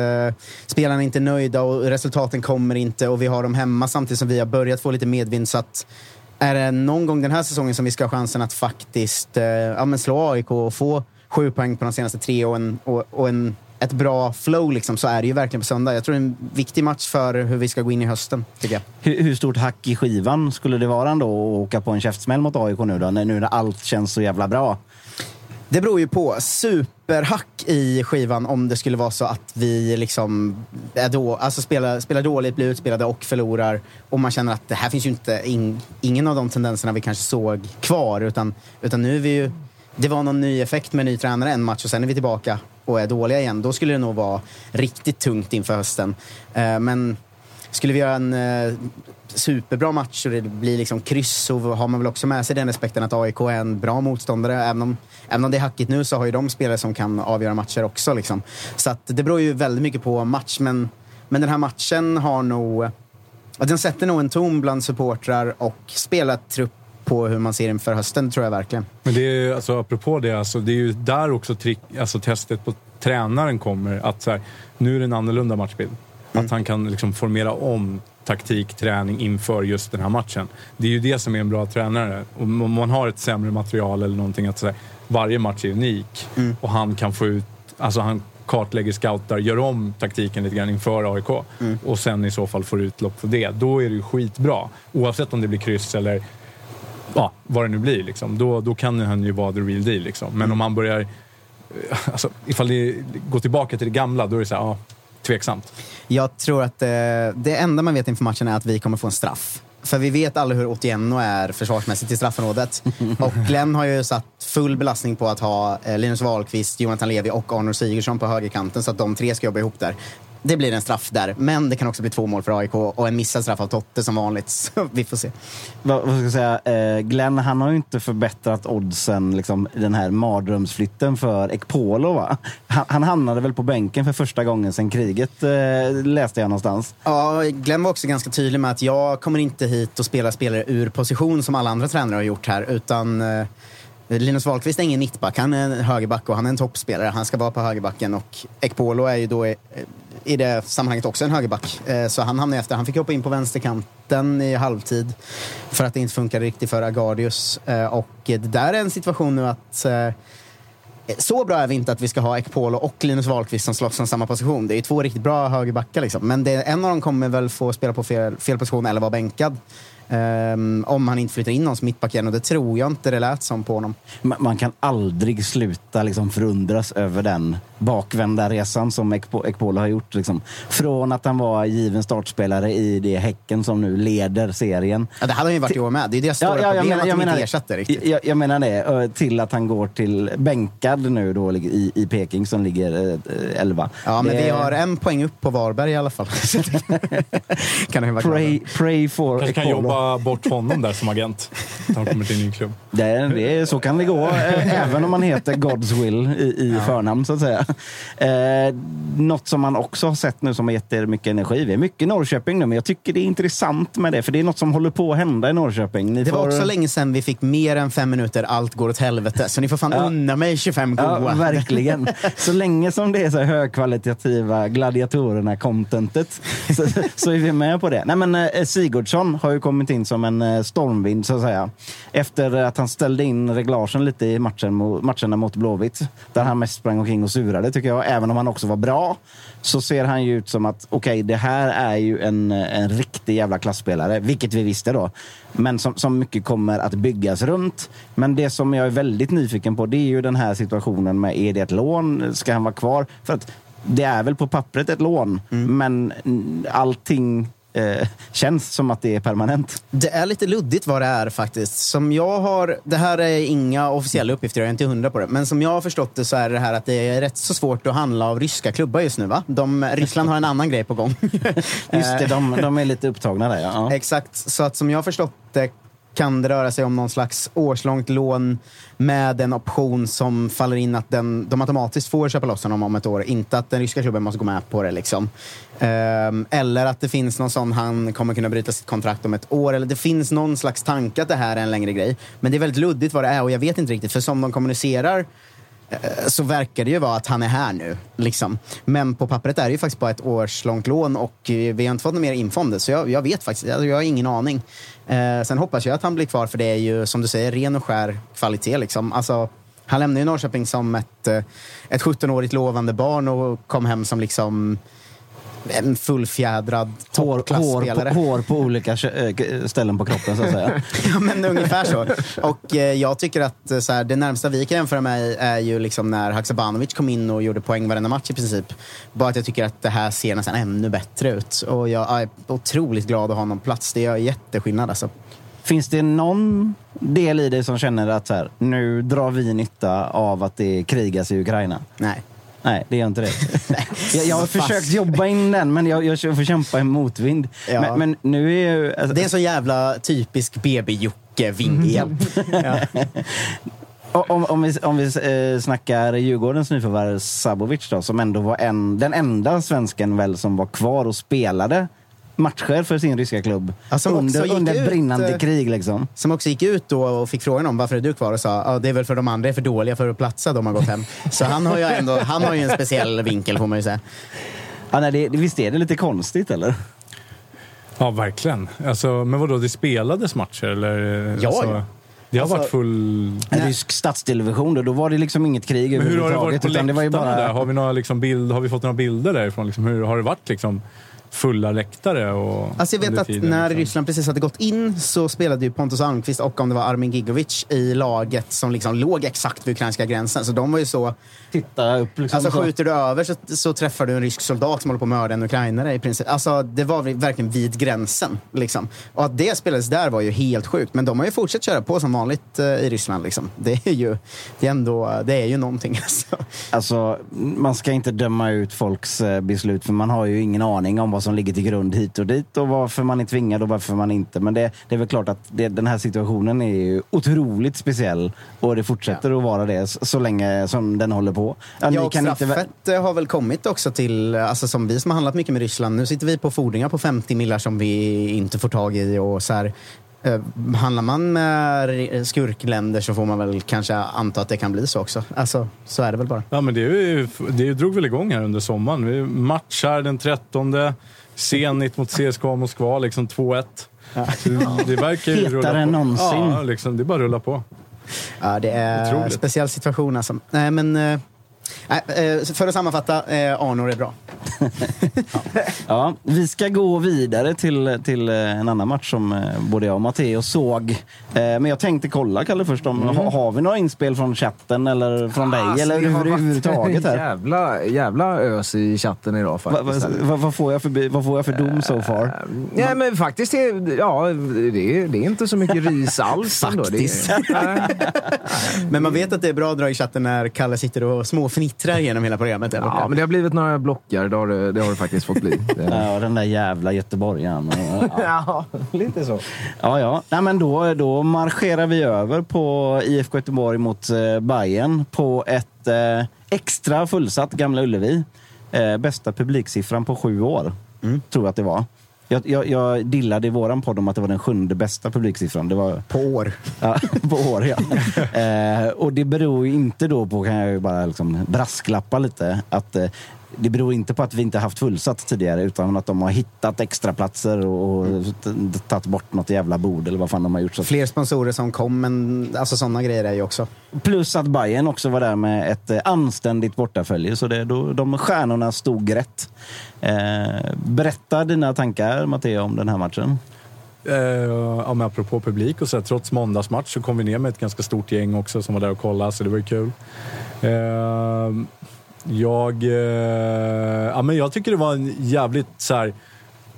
spelarna inte är nöjda och resultaten kommer inte och vi har dem hemma samtidigt som vi har börjat få lite medvind. Så att är det någon gång den här säsongen som vi ska ha chansen att faktiskt eh, ja, slå AIK och få sju poäng på de senaste tre och, en, och, och en, ett bra flow liksom, så är det ju verkligen på söndag. Jag tror det är en viktig match för hur vi ska gå in i hösten, tycker jag. Hur, hur stort hack i skivan skulle det vara ändå att åka på en käftsmäll mot AIK nu då? När, nu när allt känns så jävla bra. Det beror ju på. Superhack i skivan om det skulle vara så att vi liksom är då, alltså spelar, spelar dåligt, blir utspelade och förlorar. Och man känner att det här finns ju inte in, ingen av de tendenserna vi kanske såg kvar. Utan, utan nu är vi ju, det var någon ny effekt med ny tränare en match och sen är vi tillbaka och är dåliga igen. Då skulle det nog vara riktigt tungt inför hösten. Eh, men skulle vi göra en eh, superbra match och det blir liksom kryss så har man väl också med sig den respekten att AIK är en bra motståndare. Även om, även om det är hackigt nu så har ju de spelare som kan avgöra matcher också. Liksom. Så att det beror ju väldigt mycket på match, men, men den här matchen har nog den sätter nog en ton bland supportrar och spelar trupp på hur man ser inför hösten, tror jag verkligen. Men det är alltså, apropå det, alltså, det är ju där också trick, alltså, testet på tränaren kommer. Att så här, nu är det en annorlunda matchbild. Mm. Att han kan liksom formera om taktik, träning inför just den här matchen. Det är ju det som är en bra tränare. Om man har ett sämre material eller någonting, att här, varje match är unik Mm. och han kan få ut, alltså han kartlägger, scoutar, gör om taktiken lite grann inför AIK Mm. och sen i så fall får utlopp för det. Då är det ju skitbra. Oavsett om det blir kryss eller ja, vad det nu blir. Liksom. Då, då kan han ju vara the real deal. Liksom. Men om han börjar... eh, Alltså, ifall det går tillbaka till det gamla, då är det så här, ja, tveksamt. Jag tror att eh, det enda man vet inför matchen är att vi kommer få en straff. För vi vet alla hur Otieno är försvarsmässigt i straffområdet. *laughs* Och Glenn har ju satt full belastning på att ha eh, Linus Wahlqvist, Jonathan Levi och Arnor Sigurdsson på högerkanten så att de tre ska jobba ihop där. Det blir en straff där, men det kan också bli två mål för AIK och en missad straff av Totte som vanligt. *laughs* Så vi får se. Vad, vad ska jag säga? Eh, Glenn, han har ju inte förbättrat oddsen, liksom, den här mardrömsflytten för Ekpolo. Va? Han, han hamnade väl på bänken för första gången sedan kriget, eh, läste jag någonstans. Ja, Glenn var också ganska tydlig med att jag kommer inte hit och spela spelare ur position som alla andra tränare har gjort här, utan eh, Linus Wahlqvist är ingen mittback, han är en högerback och han är en toppspelare. Han ska vara på högerbacken och Ekpolo är ju då eh, i det sammanhanget också en högerback. Eh, så han hamnade efter. Han fick hoppa in på vänsterkanten i halvtid för att det inte funkade riktigt för Agardius. Eh, och det där är en situation nu att så bra är vi inte att vi ska ha Ekpolo och Linus Wahlqvist som slåss om samma position. Det är ju två riktigt bra högerbackar. Liksom. Men det, en av dem kommer väl få spela på fel, fel position eller vara bänkad. Ehm, om han inte flyttar in någon som mittback igen och det tror jag inte det lät som på honom. Man, man kan aldrig sluta liksom, förundras över den bakvända resan som Ekpo- Ekpolo har gjort. Liksom. Från att han var given startspelare i det Häcken som nu leder serien. Ja, det hade han ju varit i år med. Det är det stora problemet, att de inte ersätter riktigt. Jag, jag menar det. Till att han går till bänkad nu då i, i Peking som ligger eh, 11. Ja, men Det- vi har en poäng upp på Varberg i alla fall. *laughs* *laughs* kan Pray, pray for Ekpolo. Bort honom där som agent. Han kommer till en ny klubb. Det, det, är- så kan det gå, eh, även om man heter God's will i, i förnamn så att säga. Eh, något som man också har sett nu som har gett er mycket energi. Vi är mycket Norrköping nu, men jag tycker det är intressant med det, för det är något som håller på att hända i Norrköping. Ni Det var får- också länge sedan vi fick mer än fem minuter allt går åt helvete. Så ni får fan Ja. unna mig 25 goa. Ja, verkligen. Så länge som det är så högkvalitativa gladiatorerna-contentet så, så är vi med på det. Nej, men, eh, Sigurdsson har ju kommit in som en eh, stormvind, så att säga. Efter att han ställde in reglagen lite i matchen, matcherna mot Blåvitt. Där han mest sprang omkring och surade, tycker jag. Även om han också var bra, så ser han ju ut som att okej, det här är ju en, en riktig jävla klassspelare. Vilket vi visste då. Men som, som mycket kommer att byggas runt. Men det som jag är väldigt nyfiken på, det är ju den här situationen med, är det ett lån? Ska han vara kvar? För att det är väl på pappret ett lån, men mm, allting eh, känns som att det är permanent. Det är lite luddigt vad det är faktiskt. Som jag har, det här är inga officiella uppgifter, jag är inte hundra på det. Men som jag har förstått det så är det här att det är rätt så svårt att handla av ryska klubbar just nu va? De, Ryssland har en annan grej på gång. Just det, de, de är lite upptagna där. Ja. *laughs* Exakt, så att som jag har förstått det kan det röra sig om någon slags årslångt lån med en option som faller in att den, de automatiskt får köpa loss honom om ett år. Inte att den ryska klubben måste gå med på det. Liksom. Um, eller att det finns någon sån han kommer kunna bryta sitt kontrakt om ett år. Eller det finns någon slags tanke att det här är en längre grej. Men det är väldigt luddigt vad det är och jag vet inte riktigt. För som de kommunicerar eh, så verkar det ju vara att han är här nu. Liksom. Men på pappret är det ju faktiskt bara ett årslångt lån och eh, vi har inte fått något mer info om det. Så jag, jag vet faktiskt, jag, jag har ingen aning. Eh, sen hoppas jag att han blir kvar för det är ju som du säger ren och skär kvalitet. Liksom. Alltså, han lämnade ju Norrköping som ett, eh, ett 17-årigt lovande barn och kom hem som liksom en fullfjädrad Hår, hår, hår på olika eh, ställen på kroppen, så att säga. *laughs* Ja, men ungefär så. Och eh, jag tycker att eh, så här, det närmsta vi kan jämföra med är ju liksom när Haksabanovic kom in och gjorde poäng varenda match i princip. Bara att jag tycker att det här ser nästan ännu bättre ut. Och jag är otroligt glad att ha på plats. Det gör jätteskillnad alltså. Finns det någon del i dig som känner att så här, nu drar vi nytta av att det krigas i Ukraina? Nej. Nej, det gör inte det. *laughs* jag, jag har försökt jobba in den, men jag, jag får kämpa i motvind. Ja. Men, men nu är ju... Alltså, Det är en så jävla typisk BB-Jocke vinghjälp. *laughs* ja. om, om vi, om vi eh, snackar Djurgårdens nyförvärv Sabovic då, som ändå var en, den enda svensken väl som var kvar och spelade matcher för sin ryska klubb. Ja, under under ut, brinnande eh, krig liksom. Som också gick ut då och fick frågan om varför är du kvar och sa att det är väl för de andra är för dåliga för att platsa, de har gått hem. *laughs* Så han har ju ändå han har ju en speciell vinkel får man ju säga. Ja, nej, det, visst är det lite konstigt eller? Ja, verkligen. Alltså, men vadå, det spelades matcher? Eller, Ja, alltså. Det har Alltså- varit full... En rysk statstelevision då, då var det liksom inget krig Men hur har det varit på utan det var ju läktarna bara... där? Har vi, några liksom bild, har vi fått några bilder därifrån? Liksom, hur har det varit liksom, fulla läktare? Och, Alltså jag vet att när liksom? Ryssland precis hade gått in så spelade ju Pontus Almqvist och om det var Armin Gigovic i laget som liksom låg exakt vid ukrainska gränsen. Så de var ju så... Titta upp liksom. Alltså så. skjuter du över så, så träffar du en rysk soldat som håller på att mörda en ukrainare i princip. Alltså det var verkligen vid gränsen. Liksom. Och att det spelades där var ju helt sjukt. Men de har ju fortsatt köra på som vanligt eh, i Ryssland. Liksom. Det är ju, det är ändå, det är ju någonting. *laughs* Alltså. Alltså, man ska inte döma ut folks eh, beslut för man har ju ingen aning om vad som ligger till grund hit och dit och varför man är tvingad och varför man inte. Men det, det är väl klart att det, den här situationen är ju otroligt speciell och det fortsätter att vara det s- så länge som den håller på. Ja, Ja, och kan inte straffet eh, har väl kommit också till, alltså som vi som har handlat mycket med Ryssland, nu sitter vi på fordringar på 50 millar som vi inte får tag i och så här, eh, Handlar man med skurkländer så får man väl kanske anta att det kan bli så också. Alltså, så är det väl bara. Ja, men det, är ju, det drog väl igång här under sommaren. Vi Match här den 13. Zenit mot CSKA Moskva, liksom 2-1. Så Det, det verkar ju rulla på. än någonsin. Ja, liksom, det bara att rulla på. Ja, det är en speciell situation alltså. Nej, men... nej, eh, för att sammanfatta, eh, Arnor är bra. *laughs* Ja, vi ska gå vidare till, till eh, en annan match som både jag och Matteo såg. Eh, Men jag tänkte kolla, Kalle, först om ha, har vi några inspel från chatten eller från dig? Alltså, eller har överhuvudtaget här? Jävla, jävla ös i chatten idag faktiskt. va, va, vad, får jag för, vad får jag för dom so far? Ja, men faktiskt, är, ja, det, är, det är inte så mycket ris alls. ändå. Det Faktiskt. är, *laughs* Men man vet att det är bra att dra i chatten när Kalle sitter och småfnittrar genom hela programmet. där borta. ja, men det har blivit några blockar. Det har det, det, har det faktiskt fått bli. *laughs* Ja, den där jävla göteborgaren. *laughs* Ja, lite så. ja. ja. Nej, men då, då marscherar vi över på IFK Göteborg mot eh, Bayern på ett eh, extra fullsatt Gamla Ullevi. Eh, bästa publiksiffran på sju år, tror jag att det var. Jag, jag, jag dillade i våran podd om att det var den sjunde bästa publiksiffran. Det var På år. Ja, *laughs* på år, ja. *laughs* eh, och det beror ju inte då på, kan jag ju bara liksom brasklappa lite, att eh, det beror inte på att vi inte haft fullsatt tidigare utan att de har hittat extra platser och, tagit bort något jävla bord eller vad fan de har gjort. Så. Fler sponsorer som kom, men alltså sådana grejer är ju också. Plus att Bayern också var där med ett eh, anständigt bortafölje så det, då, de stjärnorna stod rätt. Eh, berätta dina tankar Matteo om den här matchen. Eh, ja, men apropå publik och så, här, trots måndagsmatch så kom vi ner med ett ganska stort gäng också som var där och kollade, så det var ju kul. Eh, jag, eh, ja, men jag tycker det var en jävligt så här,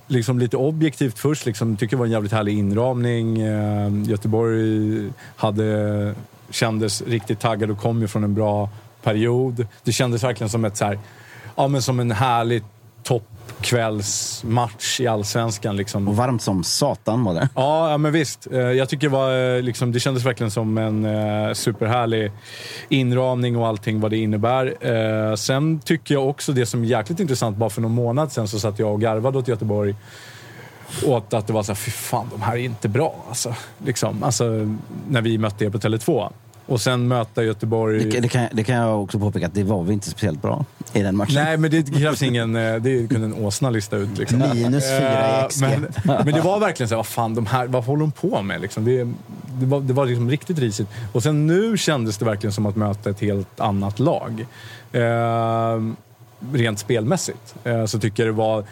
liksom lite objektivt först. Liksom, tycker det var en jävligt härlig inramning. Eh, Göteborg hade, kändes riktigt taggad och kom ju från en bra period. Det kändes verkligen som ett så här, ja, men som en härlig toppkvällsmatch i allsvenskan. Liksom. Och varmt som satan var det. Ja, ja men visst. Eh, Jag tycker det, var, eh, liksom, det kändes verkligen som en eh, superhärlig inramning och allting vad det innebär. Eh, sen tycker jag också det som är jäkligt intressant, bara för någon månad sen så satt jag och garvade åt Göteborg åt att det var så här, fy fan, de här är inte bra. Alltså, liksom. alltså, när vi mötte er på Tele2. Och sen möta Göteborg... Det, det, kan, det kan jag också påpeka att det var vi inte speciellt bra i den matchen. Nej, men det krävs ingen... eh, Det kunde en åsna lista ut. Liksom. Minus fyra i Eh, XG. Men, men det var verkligen så här, vad fan, de här, vad håller de på med? Liksom? Det, det var, det var liksom riktigt risigt. Och sen nu kändes det verkligen som att möta ett helt annat lag. Eh, rent spelmässigt. Eh, så tycker jag det var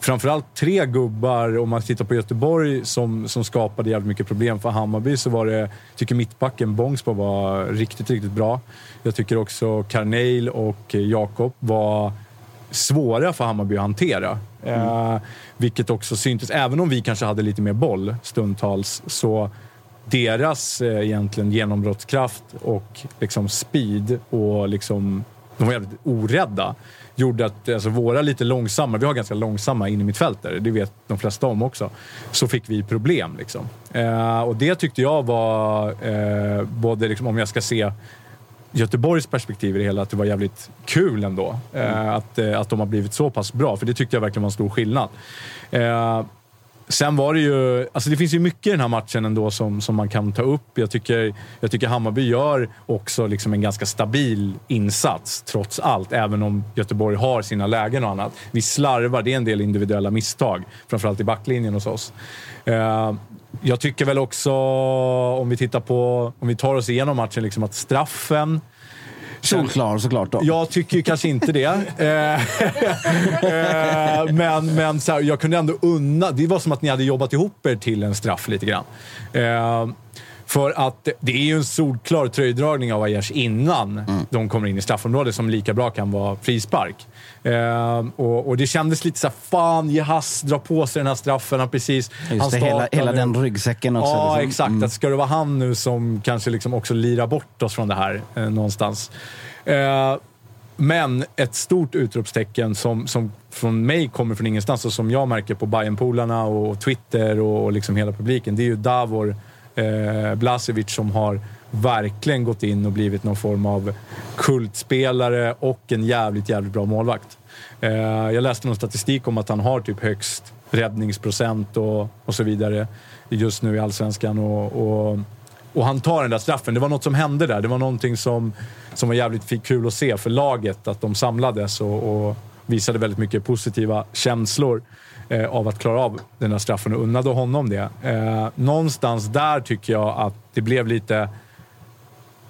framförallt tre gubbar, om man tittar på Göteborg, som, som skapade jävligt mycket problem. För Hammarby så var det, tycker mittbacken Bångsbo var riktigt, riktigt bra. Jag tycker också Carneil och Jakob var svåra för Hammarby att hantera. Eh, vilket också syntes. Även om vi kanske hade lite mer boll stundtals så deras eh, egentligen genombrottskraft och liksom speed och liksom, de var jävligt orädda gjorde att alltså, våra lite långsamma, vi har ganska långsamma in i mitt fält det vet de flesta om också, så fick vi problem. Liksom. Eh, och det tyckte jag var, eh, både liksom, om jag ska se Göteborgs perspektiv i det hela att det var jävligt kul ändå. Eh, att, eh, att de har blivit så pass bra, för det tyckte jag verkligen var en stor skillnad. Eh, Sen var det ju... Alltså det finns ju mycket i den här matchen ändå som, som man kan ta upp. Jag tycker, jag tycker Hammarby gör också liksom en ganska stabil insats, trots allt. Även om Göteborg har sina lägen och annat. Vi slarvar, det är en del individuella misstag. Framförallt i backlinjen hos oss. Eh, jag tycker väl också, om vi tittar på... Om vi tar oss igenom matchen, liksom att straffen Solklar såklart då. Jag tycker ju kanske inte det. *laughs* Eh, eh, men men så här, jag kunde ändå unna... Det var som att ni hade jobbat ihop er till en straff lite grann. För att det är ju en solklar tröjdragning av Aiesh innan mm. de kommer in i straffområdet som lika bra kan vara frispark. Eh, och, och, det kändes lite såhär, fan Jehas drar på sig den här straffen. precis, Just han det, hela, hela den ryggsäcken också. Ja, liksom. exakt. Mm. Att ska det vara han nu som kanske liksom också lirar bort oss från det här eh, någonstans. Eh, men ett stort utropstecken som, som från mig kommer från ingenstans och som jag märker på Bayernpolarna och Twitter och, och liksom hela publiken, det är ju Davor eh, Blasevic som har verkligen gått in och blivit någon form av kultspelare och en jävligt, jävligt bra målvakt. Eh, jag läste någon statistik om att han har typ högst räddningsprocent och, och så vidare just nu i Allsvenskan. Och, och, och, han tar den där straffen. Det var något som hände där. Det var någonting som, som var jävligt kul att se för laget, att de samlades och, och visade väldigt mycket positiva känslor eh, av att klara av den där straffen och unnade honom det. Eh, någonstans där tycker jag att det blev lite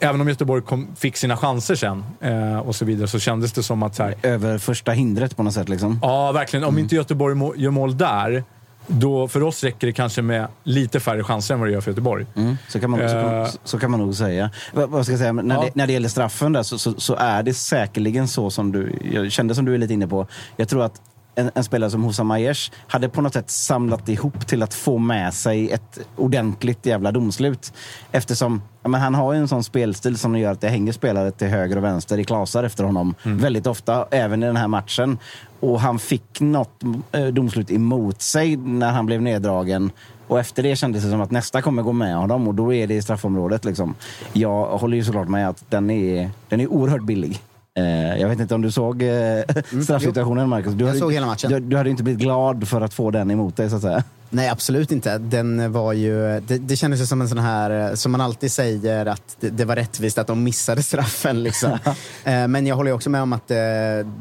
Även om Göteborg kom, fick sina chanser sen eh, och så vidare så kändes det som att... Så här, Över första hindret på något sätt liksom? Ja, verkligen. Om mm. inte Göteborg må, gör mål där, då för oss räcker det kanske med lite färre chanser än vad det gör för Göteborg. Mm, så, kan man, så, kan, eh. så, kan man nog säga. Vad ska jag säga? När, ja. det, när det gäller straffen där så, så, så, är det säkerligen så som du... Jag kände som du är lite inne på. Jag tror att en, en, spelare som Hussam Aiesh hade på något sätt samlat ihop till att få med sig ett ordentligt jävla domslut. Eftersom ja, men han har ju en sån spelstil som gör att det hänger spelare till höger och vänster i klasar efter honom mm. väldigt ofta, även i den här matchen. Och han fick något eh, domslut emot sig när han blev neddragen. Och efter det kändes det som att nästa kommer gå med honom och då är det i straffområdet. Liksom. Jag håller ju såklart med att den är, den är oerhört billig. Eh, jag vet inte om du såg eh, mm, straffsituationen, Marcus? Du jag hade, såg hela matchen. Du, du, hade inte blivit glad för att få den emot dig, så att säga? Nej, absolut inte. Den var ju, det, det kändes som en sån här, eh, som man alltid säger, att det, det var rättvist att de missade straffen. Liksom. *laughs* Men jag håller också med om att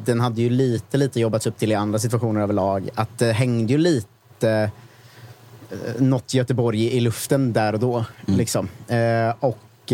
den hade ju lite, lite jobbats upp till i andra situationer överlag. Att det hängde ju lite något Göteborg i luften där och då. Mm. Liksom. Och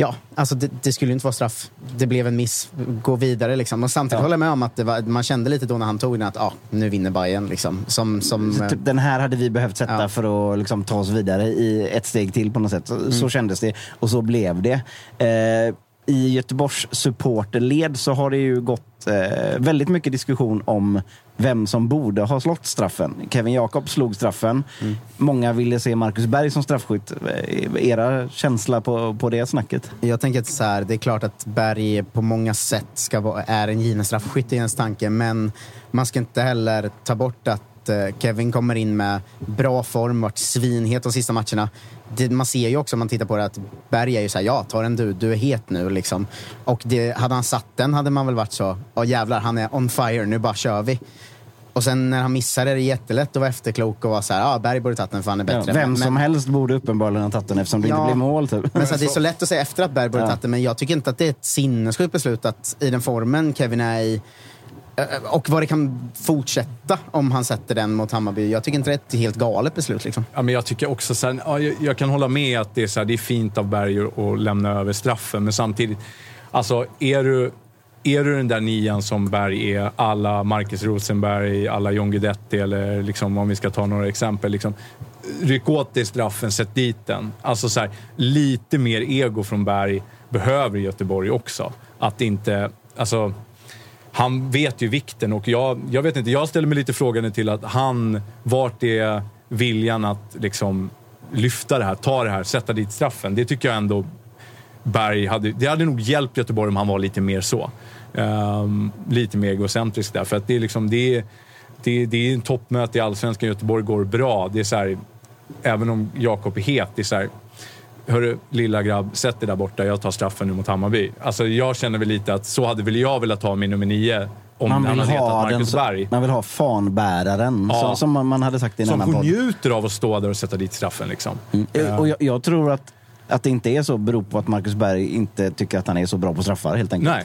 Ja, alltså det, det, skulle inte vara straff. Det blev en miss. Gå vidare liksom. Och samtidigt ja. håller jag med om att var, man kände lite då när han tog den att ah, nu vinner Bayern liksom. Som, som, typ, den här hade vi behövt sätta ja. för att liksom, ta oss vidare i ett steg till på något sätt. Så, mm. så kändes det och så blev det. Eh, i Göteborgs supporterled så har det ju gått eh, väldigt mycket diskussion om vem som borde ha slått straffen. Kevin Jakob slog straffen. Mm. Många ville se Marcus Berg som straffskytt. Eh, era känsla på, på det snacket? Jag tänker att så här, det är klart att Berg på många sätt ska vara, är en given straffskytt i ens tanke, men man ska inte heller ta bort att eh, Kevin kommer in med bra form, varit svinhet de sista matcherna det, man ser ju också om man tittar på det att Berg är ju såhär, ja ta den du, du är het nu liksom. Och det, hade han satt den hade man väl varit så, ja jävlar han är on fire, nu bara kör vi. Och sen när han missade är det jättelätt att vara efterklok och vara såhär, ja Berg borde tagit den för han är bättre. Ja, vem men, som helst borde uppenbarligen ha tagit den eftersom det ja, inte blev mål. Typ. Men så det är *laughs* så lätt att säga efter att Berg borde ja. tagit den, men jag tycker inte att det är ett sinnessjukt beslut att i den formen Kevin är i Eh, och vad det kan fortsätta om han sätter den mot Hammarby. Jag tycker inte det är ett helt galet beslut. Liksom. Ja, men jag tycker också så här, ja, jag, jag, kan hålla med att det är, så här, det är fint av Berg att lämna över straffen, men samtidigt, alltså är du, är du den där nian som Berg är, alla Marcus Rosenberg, alla John Guidetti eller liksom, om vi ska ta några exempel. Liksom, ryck åt dig straffen, sätt dit den. Alltså så här, lite mer ego från Berg behöver Göteborg också. Att inte... Alltså, han vet ju vikten och jag, jag vet inte, jag ställer mig lite frågande till att han, vart är viljan att liksom lyfta det här, ta det här, sätta dit straffen. Det tycker jag ändå Berg hade, det hade nog hjälpt Göteborg om han var lite mer så. Um, lite mer egocentrisk där, för att det är liksom, det är, det, det är en toppmöte i Allsvenskan, Göteborg går bra. Det är så här, även om Jakob är het, det är så här, Hörru, lilla grabb, sätt dig där borta. Jag tar straffen nu mot Hammarby. Alltså, jag känner väl lite att så hade väl jag velat ha min nummer nio om Man han vill, hade ha den, Berg. man vill ha fanbäraren, Ja. som, som man- man hade sagt i en Som annan podd. njuter av att stå där och sätta dit straffen. Liksom. Eh, Och jag, jag tror att, att det inte är så beror på att Marcus Berg inte tycker att han är så bra på straffar helt enkelt.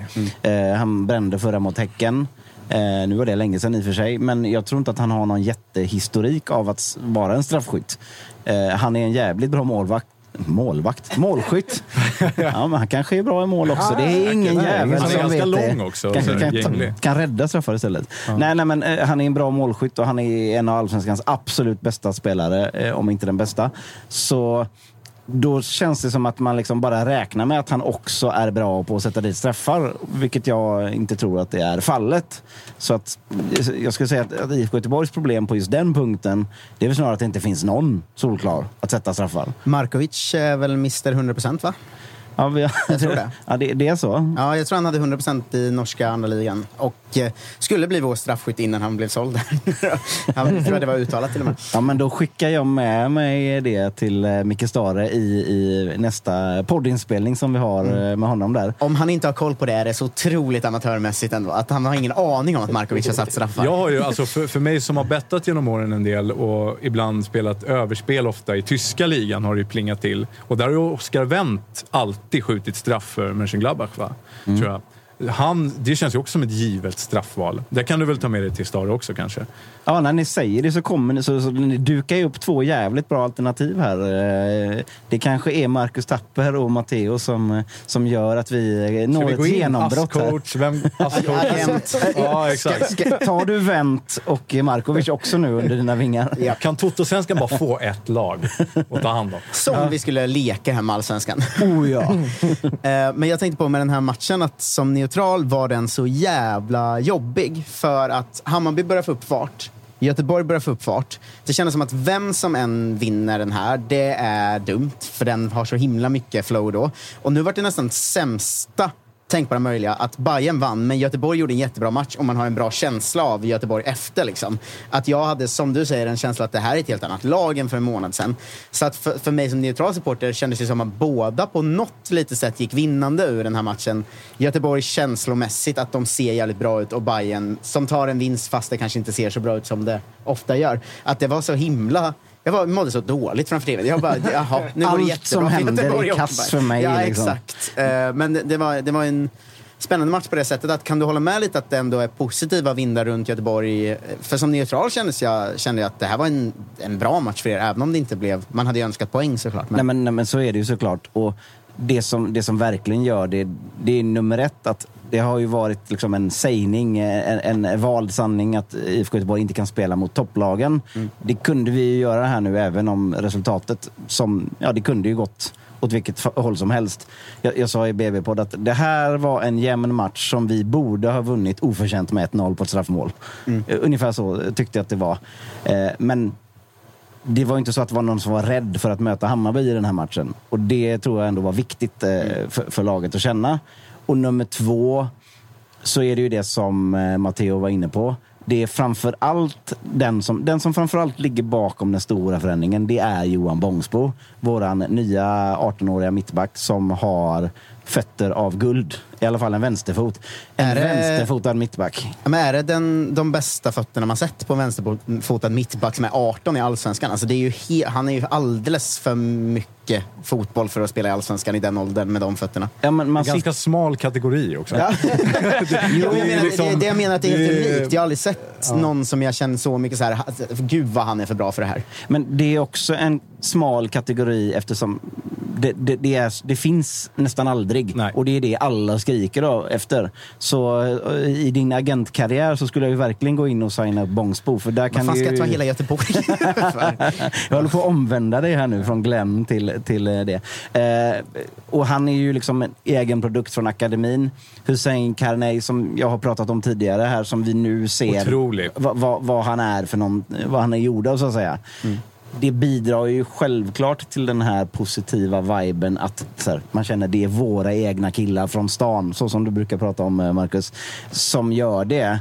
Nej. Eh, han brände förra mot Häcken. Eh, nu var det länge sedan i och för sig, men jag tror inte att han har någon jättehistorik av att vara en straffskytt. Eh, han är en jävligt bra målvakt. Målvakt? Målskytt? *laughs* ja, men han kanske är bra i mål också. Det är ingen Han är jävel ganska som vet lång det. också, Kanske kan, gänglig. kan rädda straffar istället. Nej, nej, men eh, han är en bra målskytt och han är en av allsvenskans absolut bästa spelare, eh, om inte den bästa. Så då känns det som att man liksom bara räknar med att han också är bra på att sätta dit straffar, vilket jag inte tror att det är fallet. Så att jag skulle säga att, att IFK Göteborgs problem på just den punkten, det är väl snarare att det inte finns någon solklar att sätta straffar. Markovic är väl Mr 100% va? Ja, vi, Jag tror det. *laughs* ja, det, det är så. Ja, jag tror han hade 100% i norska andra ligan och eh, skulle bli vår straffskytt innan han blev såld. *laughs* han tror jag det var uttalat till och med. Ja, men då skickar jag med mig det till eh, Micke Stare i, i nästa poddinspelning som vi har eh, med honom där. Om han inte har koll på det är det så otroligt amatörmässigt ändå. Att han har ingen aning om att Markovic har satt straffar. Jag har ju, alltså för, för mig som har bettat genom åren en del och ibland spelat överspel ofta i tyska ligan har det ju plingat till. Och där har ju Oskar Wendt alltid skjutit straff för Mönchengladbach, va? Tror jag. Han, det känns ju också som ett givet straffval. Det kan du väl ta med dig till Stare också kanske? Ja, när ni säger det så kommer ni, så, så ni dukar ju upp två jävligt bra alternativ här. Eh, Det kanske är Marcus Tapper och Matteo som, som gör att vi eh, Ska når vi gå ett in? genombrott? Vem? Agent. ja, exakt. Ska, tar du Wendt och Markovic också nu under dina vingar? Kan Toto-svenskan bara få ett lag att ta hand om? Som vi skulle leka här med Allsvenskan. Oh ja. *laughs* Eh, Men jag tänkte på med den här matchen att som neutral var den så jävla jobbig för att Hammarby börjar få upp fart. Göteborg börjar få upp fart. Det kändes som att vem som än vinner den här, det är dumt. För den har så himla mycket flow då. Och nu vart det nästan sämsta tänkbara möjliga att Bayern vann, men Göteborg gjorde en jättebra match och man har en bra känsla av Göteborg efter. Liksom. Att jag hade, som du säger, en känsla att det här är ett helt annat lag än för en månad sedan. Så att för, för mig som neutral supporter kändes det som att båda på något litet sätt gick vinnande ur den här matchen. Göteborg känslomässigt, att de ser jävligt bra ut och Bayern som tar en vinst fast det kanske inte ser så bra ut som det ofta gör. Att det var så himla jag var, mådde så dåligt framför det. Jag bara, jaha, nu går det Allt jättebra som för händer är kass för mig, Ja, liksom. exakt. Eh, Men det, det, var, det var en spännande match på det sättet. Att, kan du hålla med lite att det ändå är positiva vindar runt Göteborg? För som neutral kändes jag, kände jag att det här var en, en bra match för er, även om det inte blev... Man hade ju önskat poäng såklart. Men, Nej, men, nej, men så är det ju såklart. Och det som, det som verkligen gör det, det är nummer ett att det har ju varit liksom en sägning, en, en vald sanning att IFK Göteborg inte kan spela mot topplagen. Det kunde vi ju göra här nu även om resultatet som, ja det kunde ju gått åt vilket håll som helst. Jag, jag sa i BB-podd att det här var en jämn match som vi borde ha vunnit oförtjänt med 1-0 på ett straffmål. Eh, Ungefär så tyckte jag att det var. Eh, Men det var inte så att det var någon som var rädd för att möta Hammarby i den här matchen. Och det tror jag ändå var viktigt eh, för, för laget att känna. Och nummer två så är det ju det som eh, Matteo var inne på. Det är framför allt den som, den som framför allt ligger bakom den stora förändringen. Det är Johan Bångsbo, våran nya 18-åriga mittback som har fötter av guld. I alla fall en vänsterfot. En Är det- vänsterfotad mittback. Ja, men är det den, de bästa fötterna man sett på en vänsterfotad mittback som är 18 i Allsvenskan? Alltså det är ju he, han är ju alldeles för mycket fotboll för att spela i Allsvenskan i den åldern med de fötterna. Ja, men man Ganska smal kategori också. Ja. *laughs* jo, jag menar, liksom- det, det jag menar att det är helt det är- unikt. Jag har aldrig sett någon som jag känner så mycket så här, gud vad han är för bra för det här. Men det är också en smal kategori eftersom det, det, det, är, det finns nästan aldrig. Nej. Och det är det alla skriker då efter. Så eh, i din agentkarriär så skulle jag ju verkligen gå in och signa upp Bångsbo. För där kan fan ska du, jag ta hela Göteborg *laughs* för? jag håller på att omvända dig här nu från Glenn till, till eh, det. Eh, och han är ju liksom en egen produkt från akademin. Hussein Karnei som jag har pratat om tidigare här som vi nu ser vad, vad, vad han är för någon, vad han är gjord av så att säga. Det bidrar ju självklart till den här positiva viben att så här, man känner det är våra egna killar från stan, så som du brukar prata om eh, Marcus, som gör det.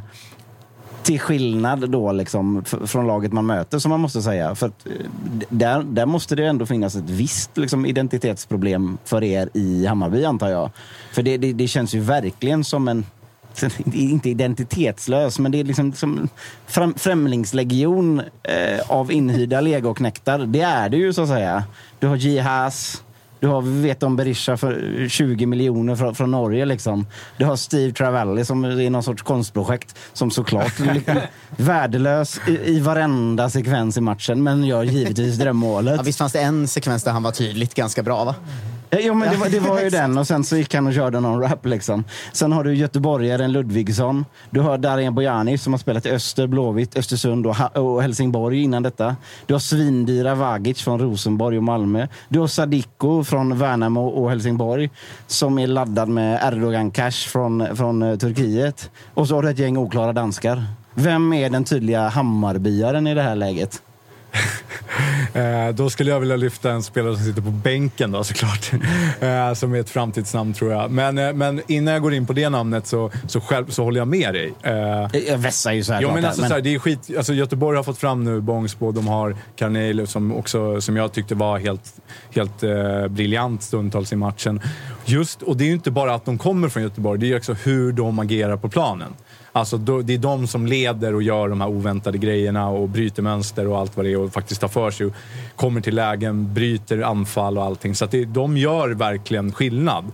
till skillnad då liksom från laget man möter, som man måste säga. För att, eh, där, där måste det ändå finnas ett visst liksom, identitetsproblem för er i Hammarby, antar jag. För det, det, det känns ju verkligen som en inte identitetslös, men det är liksom som främ, främlingslegion eh, av inhyrda legoknektar. Det är det ju så att säga. Du har Jihas, du har vet om Berisha för 20 miljoner från, från Norge. Liksom. Du har Steve Travelli som är någon sorts konstprojekt som såklart är liksom *laughs* värdelös i, i varenda sekvens i matchen, men gör givetvis drömmålet. Ja, visst fanns det en sekvens där han var tydligt ganska bra va? Ja, Jo, men det var, det var ju *laughs* den och sen så gick han och körde någon rap liksom. Sen har du göteborgaren Ludvigsson. Du har Darijan Bojani som har spelat i Öster, Blåvitt, Östersund och, Ha- och Helsingborg innan detta. Du har svindyra Vagic från Rosenborg och Malmö. Du har Sadiko från Värnamo och Helsingborg som är laddad med Erdogan-cash från, från eh, Turkiet. Och så har du ett gäng oklara danskar. Vem är den tydliga Hammarbyaren i det här läget? *laughs* Eh, då skulle jag vilja lyfta en spelare som sitter på bänken då såklart. *laughs* Eh, som är ett framtidsnamn tror jag. Men, eh, men innan jag går in på det namnet så, så, själv, så håller jag med dig. Jag vässar ju så här Jo, men alltså, Så här, det är skit, alltså, Göteborg har fått fram nu Bångsbo, de har Carneiro som, också, som jag tyckte var helt, helt eh, briljant stundtals i matchen. Just, och det är ju inte bara att de kommer från Göteborg, det är också hur de agerar på planen. Alltså, då, det är de som leder och gör de här oväntade grejerna och bryter mönster och allt vad det är och faktiskt tar för sig. Och kommer till lägen, bryter anfall och allting. Så att det, de gör verkligen skillnad.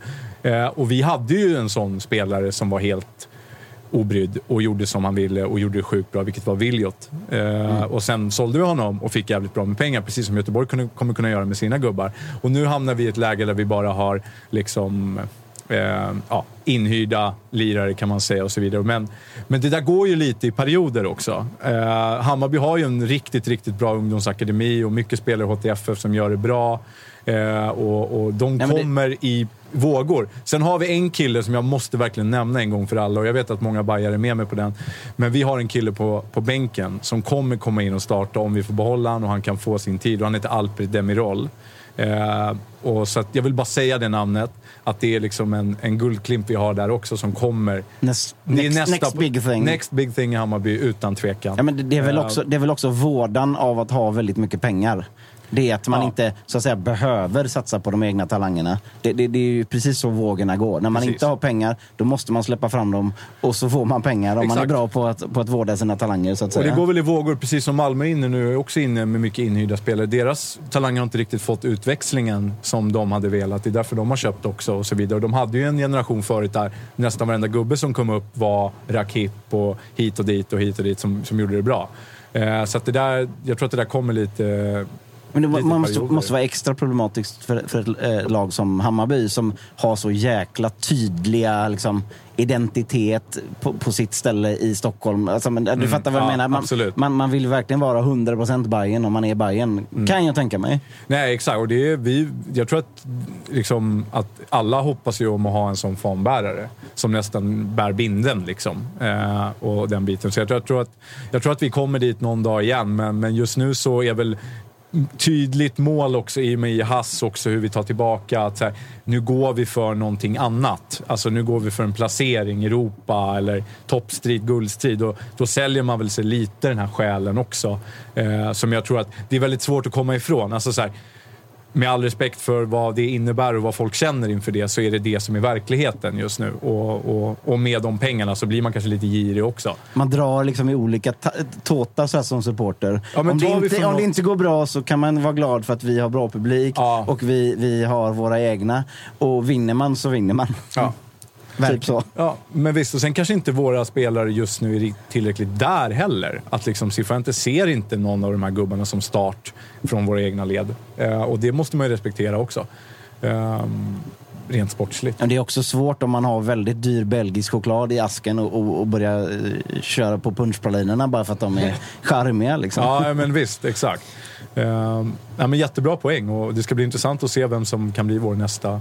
Eh, och vi hade ju en sån spelare som var helt obrydd och gjorde som han ville och gjorde det sjukt bra, vilket var Williot. Eh, Och sen sålde vi honom och fick jävligt bra med pengar, precis som Göteborg kunde, kommer kunna göra med sina gubbar. Och nu hamnar vi i ett läge där vi bara har liksom eh, ja, inhyrda lirare kan man säga och så vidare. Men, men det där går ju lite i perioder också. Eh, Hammarby har ju en riktigt, riktigt bra ungdomsakademi och mycket spelare i HTFF som gör det bra. Eh, och, och de det- kommer i vågor. Sen har vi en kille som jag måste verkligen nämna en gång för alla och jag vet att många bajare är med mig på den. Men vi har en kille på, på bänken som kommer komma in och starta om vi får behålla honom och han kan få sin tid och han heter Alfred Demirol. Eh, och så jag vill bara säga det namnet, att det är liksom en, en guldklimp vi har där också som kommer. Next, Det är next, nästa- next big thing. Next big thing i Hammarby, utan tvekan. Ja, men det, det, är väl Eh, också, det är väl också vårdan av att ha väldigt mycket pengar. Det är att man Ja. inte så att säga, behöver satsa på de egna talangerna. Det, det, det är ju precis så vågorna går. När man Precis. inte har pengar, då måste man släppa fram dem och så får man pengar om man är bra på att, på att vårda sina talanger. Så att Och säga. det går väl i vågor, precis som Malmö är inne nu, är också inne med mycket inhyrda spelare. Deras talanger har inte riktigt fått utväxlingen som de hade velat. Det är därför de har köpt också och så vidare. Och de hade ju en generation förut där nästan varenda gubbe som kom upp var Rakip och hit och dit och hit och dit som, som gjorde det bra. Eh, så att det där, jag tror att det där kommer lite... Men det, man måste, måste vara extra problematiskt för, för ett eh, lag som Hammarby som har så jäkla tydliga liksom, identitet på, på sitt ställe i Stockholm. Alltså, men, du fattar vad jag ja, menar? Man, man, man vill verkligen vara 100% Bayern om man är Bayern Kan jag tänka mig. Nej, exakt. Och det är, vi, jag tror att, liksom, att alla hoppas ju om att ha en sån fanbärare som nästan bär binden. Liksom, eh, och den biten. Så jag tror, jag, tror att, jag tror att vi kommer dit någon dag igen, men, men just nu så är väl tydligt mål också i och med Hass också hur vi tar tillbaka att så här, nu går vi för någonting annat. Alltså nu går vi för en placering i Europa eller toppstrid, guldstrid. Och då säljer man väl sig lite den här själen också. Eh, som jag tror att det är väldigt svårt att komma ifrån. Alltså så här, med all respekt för vad det innebär och vad folk känner inför det så är det det som är verkligheten just nu. Och, och, och med de pengarna så blir man kanske lite girig också. Man drar liksom i olika ta- tåtar så här som supporter. Ja, om, det inte, om det inte går bra så kan man vara glad för att vi har bra publik Ja. och vi, vi har våra egna. Och vinner man så vinner man. Ja. Typ så. Ja, men visst. Och sen kanske inte våra spelare just nu är tillräckligt där heller. Att liksom Cifuente ser inte någon av de här gubbarna som start från våra egna led. Eh, och det måste man ju respektera också. Ehm, rent sportsligt. Men det är också svårt om man har väldigt dyr belgisk choklad i asken och, och, och börja eh, köra på punschpralinerna bara för att de är *laughs* charmiga. Liksom. Ja, men visst. Exakt. Ehm, ja, men jättebra poäng och det ska bli intressant att se vem som kan bli vår nästa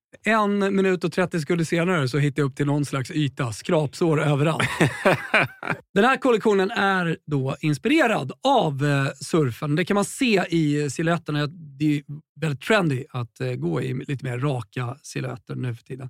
En minut och 30 sekunder senare så hittar jag upp till någon slags yta. Skrapsår överallt. *laughs* Den här kollektionen är då inspirerad av eh, surfen. Det kan man se i silhuetterna. Det är väldigt trendy att eh, gå i lite mer raka silhuetter nu för tiden.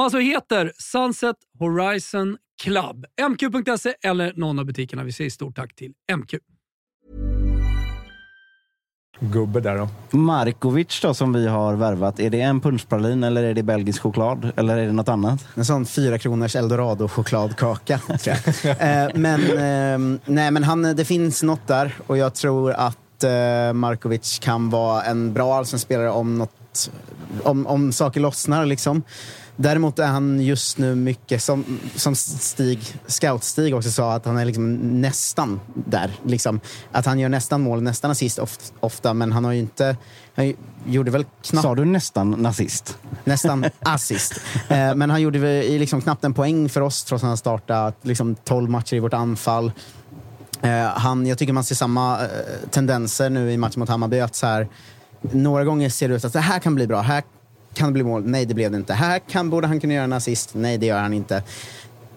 alltså heter Sunset Horizon Club. MQ.se eller någon av butikerna. Vi säger stort tack till MQ. Gubbe där då. Markovic då, som vi har värvat, är det en punschpralin eller är det belgisk choklad? Eller är det något annat? En sån fyra kronors eldorado-chokladkaka. *laughs* tror jag. *laughs* eh, men, eh, nej, men han, det finns något där och jag tror att eh, Markovic kan vara en bra allsvensk spelare om, något, om, om saker lossnar. Liksom. Däremot är han just nu mycket, som, som Stig, Scout-Stig också sa, att han är liksom nästan där. Liksom. Att han gör nästan mål, nästan assist of, ofta, men han har ju inte... Han gjorde väl knappt... Sa du nästan nazist? Nästan *laughs* assist. Eh, men han gjorde väl i liksom knappt en poäng för oss trots att han startat liksom 12 matcher i vårt anfall. Eh, han, jag tycker man ser samma eh, tendenser nu i matchen mot Hammarby. Att så här, några gånger ser det ut att det här kan bli bra. Här kan det bli mål. Nej, det blev det inte. Här kan, borde han kunna göra en assist. Nej, det gör han inte.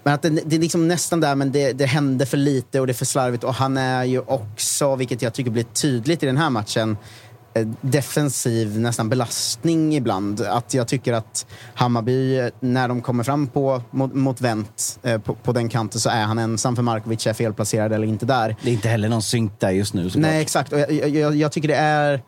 Men att det, det är liksom nästan där, men det, det händer för lite och det är för slarvigt. Och han är ju också, vilket jag tycker blir tydligt i den här matchen, eh, defensiv nästan belastning ibland. Att jag tycker att Hammarby, eh, när de kommer fram på, mot, mot vänt eh, på, på den kanten så är han ensam för Markovic är felplacerad eller inte där. Det är inte heller någon synk där just nu såklart. Nej, exakt. Och jag, jag, jag tycker det är...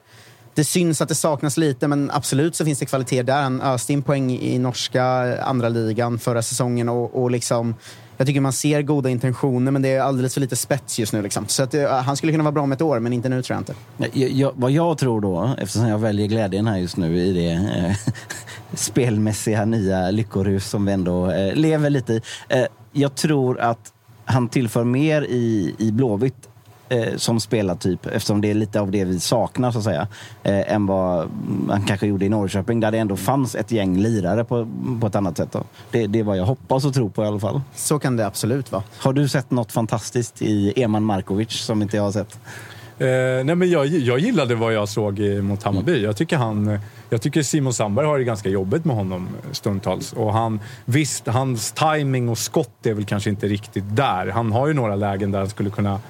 Det syns att det saknas lite, men absolut så finns det kvalitet där. Han öste in poäng i norska andra ligan förra säsongen och, och liksom... Jag tycker man ser goda intentioner, men det är alldeles för lite spets just nu. Liksom. Så att, eh, han skulle kunna vara bra om ett år, men inte nu tror jag inte. Jag, jag, vad jag tror då, eftersom jag väljer glädjen här just nu i det eh, *laughs* spelmässiga nya lyckorus som vi ändå eh, lever lite i. Eh, jag tror att han tillför mer i, i Blåvitt eh, som spelartyp eftersom det är lite av det vi saknar så att säga. Eh, än vad man kanske gjorde i Norrköping där det ändå fanns ett gäng lirare på, på ett annat sätt. Då. Det, det är vad jag hoppas och tror på i alla fall. Så kan det absolut vara. Har du sett något fantastiskt i Eman Markovic som inte jag har sett? Eh, nej men jag, jag gillade vad jag såg i- mot Hammarby. Jag tycker, han, jag tycker Simon Sandberg har det ganska jobbigt med honom stundtals. Och han, visst, hans timing och skott är väl kanske inte riktigt där. Han har ju några lägen där han skulle kunna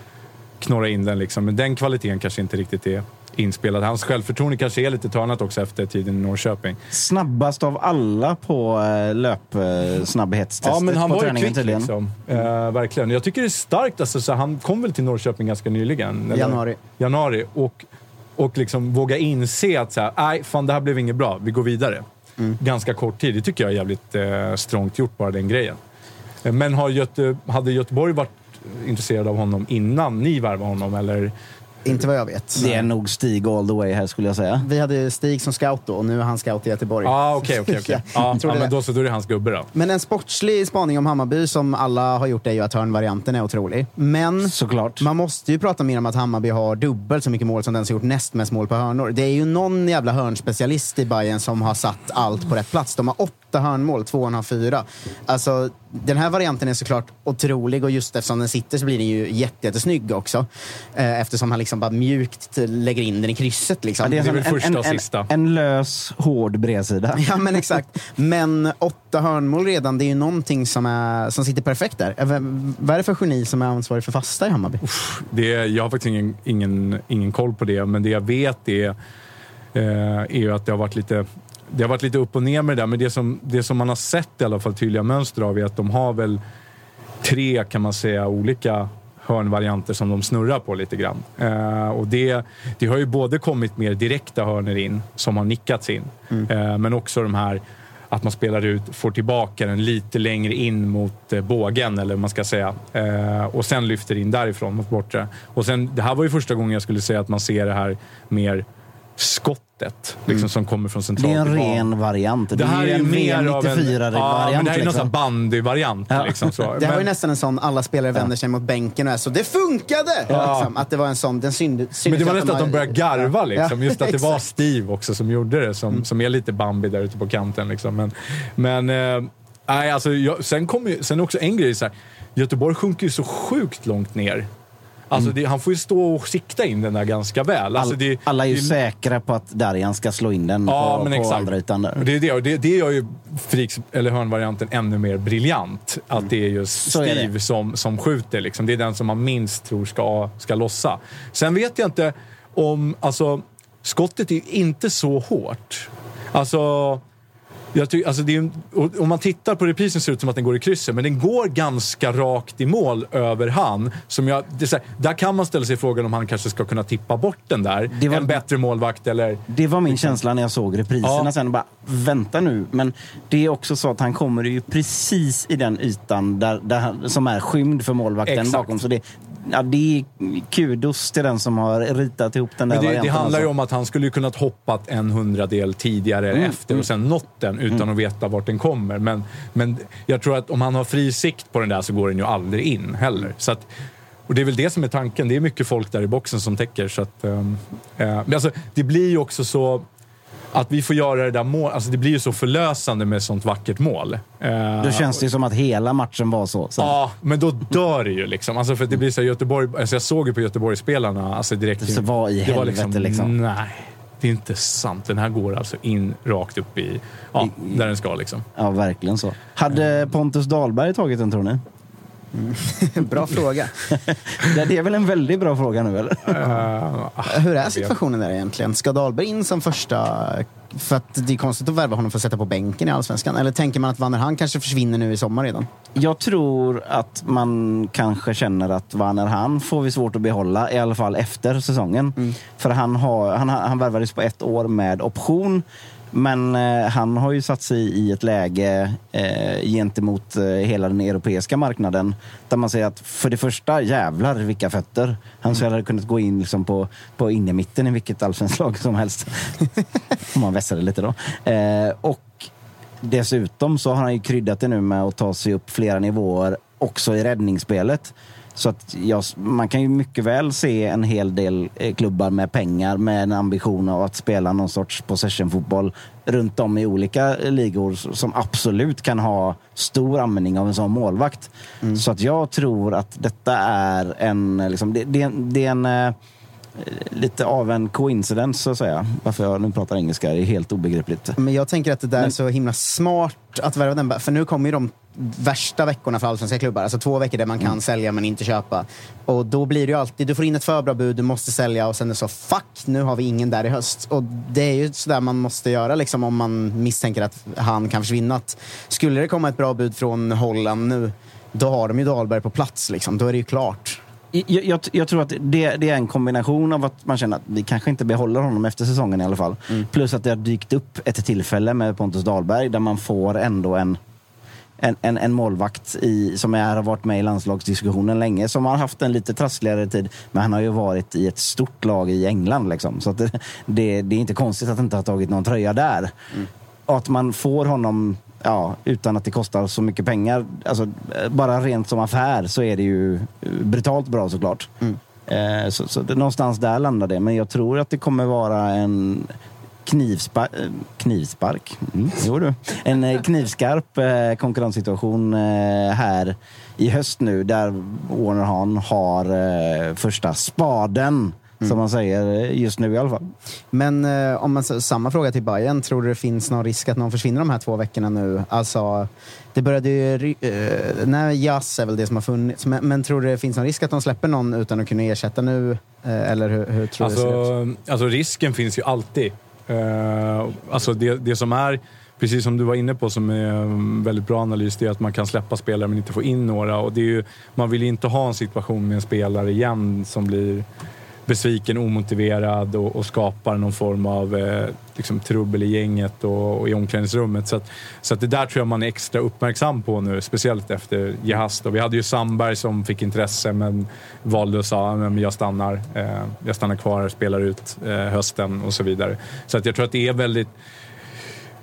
knorra in den, liksom. men den kvaliteten kanske inte riktigt är inspelad. Hans självförtroende kanske är lite tränat också efter tiden i Norrköping. Snabbast av alla på eh, löpsnabbhetstestet Ja, men han på var träningen kvick tydligen. liksom. Eh, verkligen. Jag tycker det är starkt. Alltså, så han kom väl till Norrköping ganska nyligen? eller? Januari. Januari. Och, och liksom våga inse att så här, nej, fan det här blev inget bra. Vi går vidare. Mm. Ganska kort tid. Det tycker jag är jävligt eh, strångt gjort, bara den grejen. Eh, Men har Göte, hade Göteborg varit intresserad av honom innan ni värvade honom? Eller? Inte vad jag vet. Det är nog Stig all the way här skulle jag säga. Vi hade Stig som scout då och nu är han scout i Göteborg. Ah, okej, okej, okej. *laughs* Ja, ja, men då så, då är det hans gubbe då. Men en sportslig spaning om Hammarby som alla har gjort är ju att hörnvarianten är otrolig. Men Såklart. man måste ju prata mer om att Hammarby har dubbelt så mycket mål som den som gjort näst mest mål på hörnor. Det är ju någon jävla hörnspecialist i Bayern som har satt allt på rätt plats. De har åtta hörnmål, tvåan har fyra. Alltså, den här varianten är såklart otrolig och just eftersom den sitter så blir den ju jätte- jättesnygg också. Eh, eftersom han liksom liksom bara mjukt lägger in den i krysset. Liksom. Ja, Det är som väl första och en, sista. En, en lös, hård bredsida. *laughs* Ja, men exakt. Men åtta hörnmål redan, det är ju någonting som, är, som sitter perfekt där. Vem- Vad är det för geni som är ansvarig för fasta i Hammarby? Det, jag har faktiskt ingen, ingen, ingen koll på det, men det jag vet är, eh, är ju att det har varit lite det har varit lite upp och ner med det där, men det som, det som man har sett i alla fall tydliga mönster av är att de har väl tre, kan man säga, olika hörnvarianter som de snurrar på lite grann. Eh, och det, det har ju både kommit mer direkta hörnor in som har nickats in, eh, men också de här att man spelar ut, får tillbaka den lite längre in mot eh, bågen, eller vad man ska säga. Eh, och sen lyfter in därifrån mot bortre. Och sen, det här var ju första gången jag skulle säga att man ser det här mer skottet, liksom, som kommer från Det centralt är en ren variant. Det, Det här är en mer av en... V94-variant. Ja, men det här är någon liksom. här bandyvariant. Ja. Liksom, så. Det här var ju Men- nästan en sån alla spelare vänder sig mot bänken och är så det funkade! Ja. Liksom, att det var en sån, den synd, Men syntes det var nästan att de började garva. Liksom. Ja, Just att det *laughs* var. Steve också som gjorde det, som, som är lite Bambi där ute på kanten. Liksom. Men, men eh, nej, alltså, jag, sen kommer ju, sen också en grej. Så här, Göteborg sjunker ju så sjukt långt ner. Alltså, det, han får ju stå och sikta in den där ganska väl. Alltså, All, det, alla är ju det- säkra på att Darjan ska slå in den Ja, på, men på exakt. andra ytan. Där. Och Det, är det, och det, det gör ju Friks, eller hörnvarianten ännu mer briljant. Att det är just Så är. Steve som, som skjuter. Liksom. Det är den som man minst tror ska, ska lossa. Sen vet jag inte om... Alltså, skottet är ju inte så hårt. Alltså... Jag ty, alltså det är, om man tittar på reprisen ser det ut som att den går i krysset, men den går ganska rakt i mål över han. Som jag, det här, där kan man ställa sig frågan om han kanske ska kunna tippa bort den där. Det var- en bättre målvakt eller... Det var min känsla när jag såg repriserna Ja. sen. Bara, vänta nu. Men det är också så att han kommer ju precis i den ytan där, där som är skymd för målvakten Exakt. bakom. Så det, ja, det är kudos till den som har ritat ihop den där Men det, det varianten. handlar ju alltså. om att han skulle kunnat hoppat en hundradel tidigare Mm, efter och sen nått den utan att veta vart den kommer. Men, men jag tror att om han har fri sikt på den där så går den ju aldrig in heller. Så att, och det är väl det som är tanken. Det är mycket folk där i boxen som täcker. Så att, ehm, eh, men alltså, det blir ju också så... Att vi får göra det där mål, alltså det blir ju så förlösande med sånt vackert mål. Eh, Då känns det ju som att hela matchen var så. så. Ja, men då dör det ju liksom. Alltså för det blir så här Göteborg, alltså jag såg ju på Göteborgsspelarna alltså direkt. Så vad i det var helvete, liksom. Nej, det är inte sant. Den här går alltså in rakt upp i, ja, där den ska liksom. Ja, verkligen så. Hade Pontus Dahlberg tagit den tror ni? *laughs* Bra fråga. Det är väl en väldigt bra fråga nu eller? Hur är situationen där egentligen? Ska Dahlberg in som första... För att det är konstigt att värva honom för att sätta på bänken i Allsvenskan. Eller tänker man att Vanner han kanske försvinner nu i sommar redan? Jag tror att man kanske känner att Werner han får vi svårt att behålla, i alla fall efter säsongen. För han, har, han, han värvades på ett år med option. Men eh, han har ju satt sig i ett läge eh, gentemot eh, hela den europeiska marknaden där man säger att för det första, jävlar vilka fötter. Han skulle hade kunnat gå in liksom på, på innermitten i vilket allsvenskt lag som helst. *laughs* Om man vässar det lite då. Eh, och Dessutom så har han ju kryddat det nu med att ta sig upp flera nivåer också i räddningsspelet. Så att jag, man kan ju mycket väl se en hel del eh, klubbar med pengar med en ambition av att spela någon sorts possession-fotboll runt om i olika ligor som absolut kan ha stor användning av en sån målvakt. Så att jag tror att detta är en... Liksom, det, det, det är en eh, lite av en coincidence så att säga. Varför jag nu pratar engelska är helt obegripligt. Men jag tänker att det där är Men- så himla smart att värva den. För nu kommer ju de värsta veckorna för allsvenska klubbar. Alltså två veckor där man kan sälja men inte köpa. Och då blir det ju alltid, du får in ett för bra bud, du måste sälja och sen är det så fuck, nu har vi ingen där i höst. Och det är ju sådär man måste göra liksom om man misstänker att han kan försvinna. Skulle det komma ett bra bud från Holland nu, då har de ju Dahlberg på plats liksom. Då är det ju klart. Jag, jag, jag tror att det, det är en kombination av att man känner att vi kanske inte behåller honom efter säsongen i alla fall. Plus att det har dykt upp ett tillfälle med Pontus Dahlberg där man får ändå en, en, en, en målvakt i, som är, har varit med i landslagsdiskussionen länge. Som har haft en lite trassligare tid. Men han har ju varit i ett stort lag i England. Liksom. Så det, *laughs* det, det är inte konstigt att han inte har tagit någon tröja där. Och att man får honom ja, utan att det kostar så mycket pengar. Alltså, bara rent som affär så är det ju brutalt bra såklart. Eh, så, så det, någonstans där landar det. Men jag tror att det kommer vara en knivspark. knivspark. Mm, jo du. En eh, knivskarp eh, konkurrenssituation eh, här i höst nu där Warner Hahn har eh, första spaden Som man säger eh, just nu i alla fall. Men eh, om man samma fråga till Bayern, tror du det finns någon risk att någon försvinner de här två veckorna nu? Alltså, det började ju... Eh, nej, Jazz är väl det som har funnits. Men, men tror du det finns någon risk att de släpper någon utan att kunna ersätta nu? Eh, eller hur, hur tror du det ser ut? Alltså, alltså risken finns ju alltid. Eh, alltså det, det som är, precis som du var inne på, som är en väldigt bra analys, det är att man kan släppa spelare men inte få in några. Och det är ju, man vill ju inte ha en situation med en spelare igen som blir besviken, omotiverad och, och skapar någon form av eh, liksom, trubbel i gänget och, och i omklädningsrummet. Så, att, så att det där tror jag man är extra uppmärksam på nu, speciellt efter Jehas. då. Vi hade ju Sandberg som fick intresse men valde att säga att jag stannar. Eh, jag stannar kvar, spelar ut eh, hösten och så vidare. Så att jag tror att det är väldigt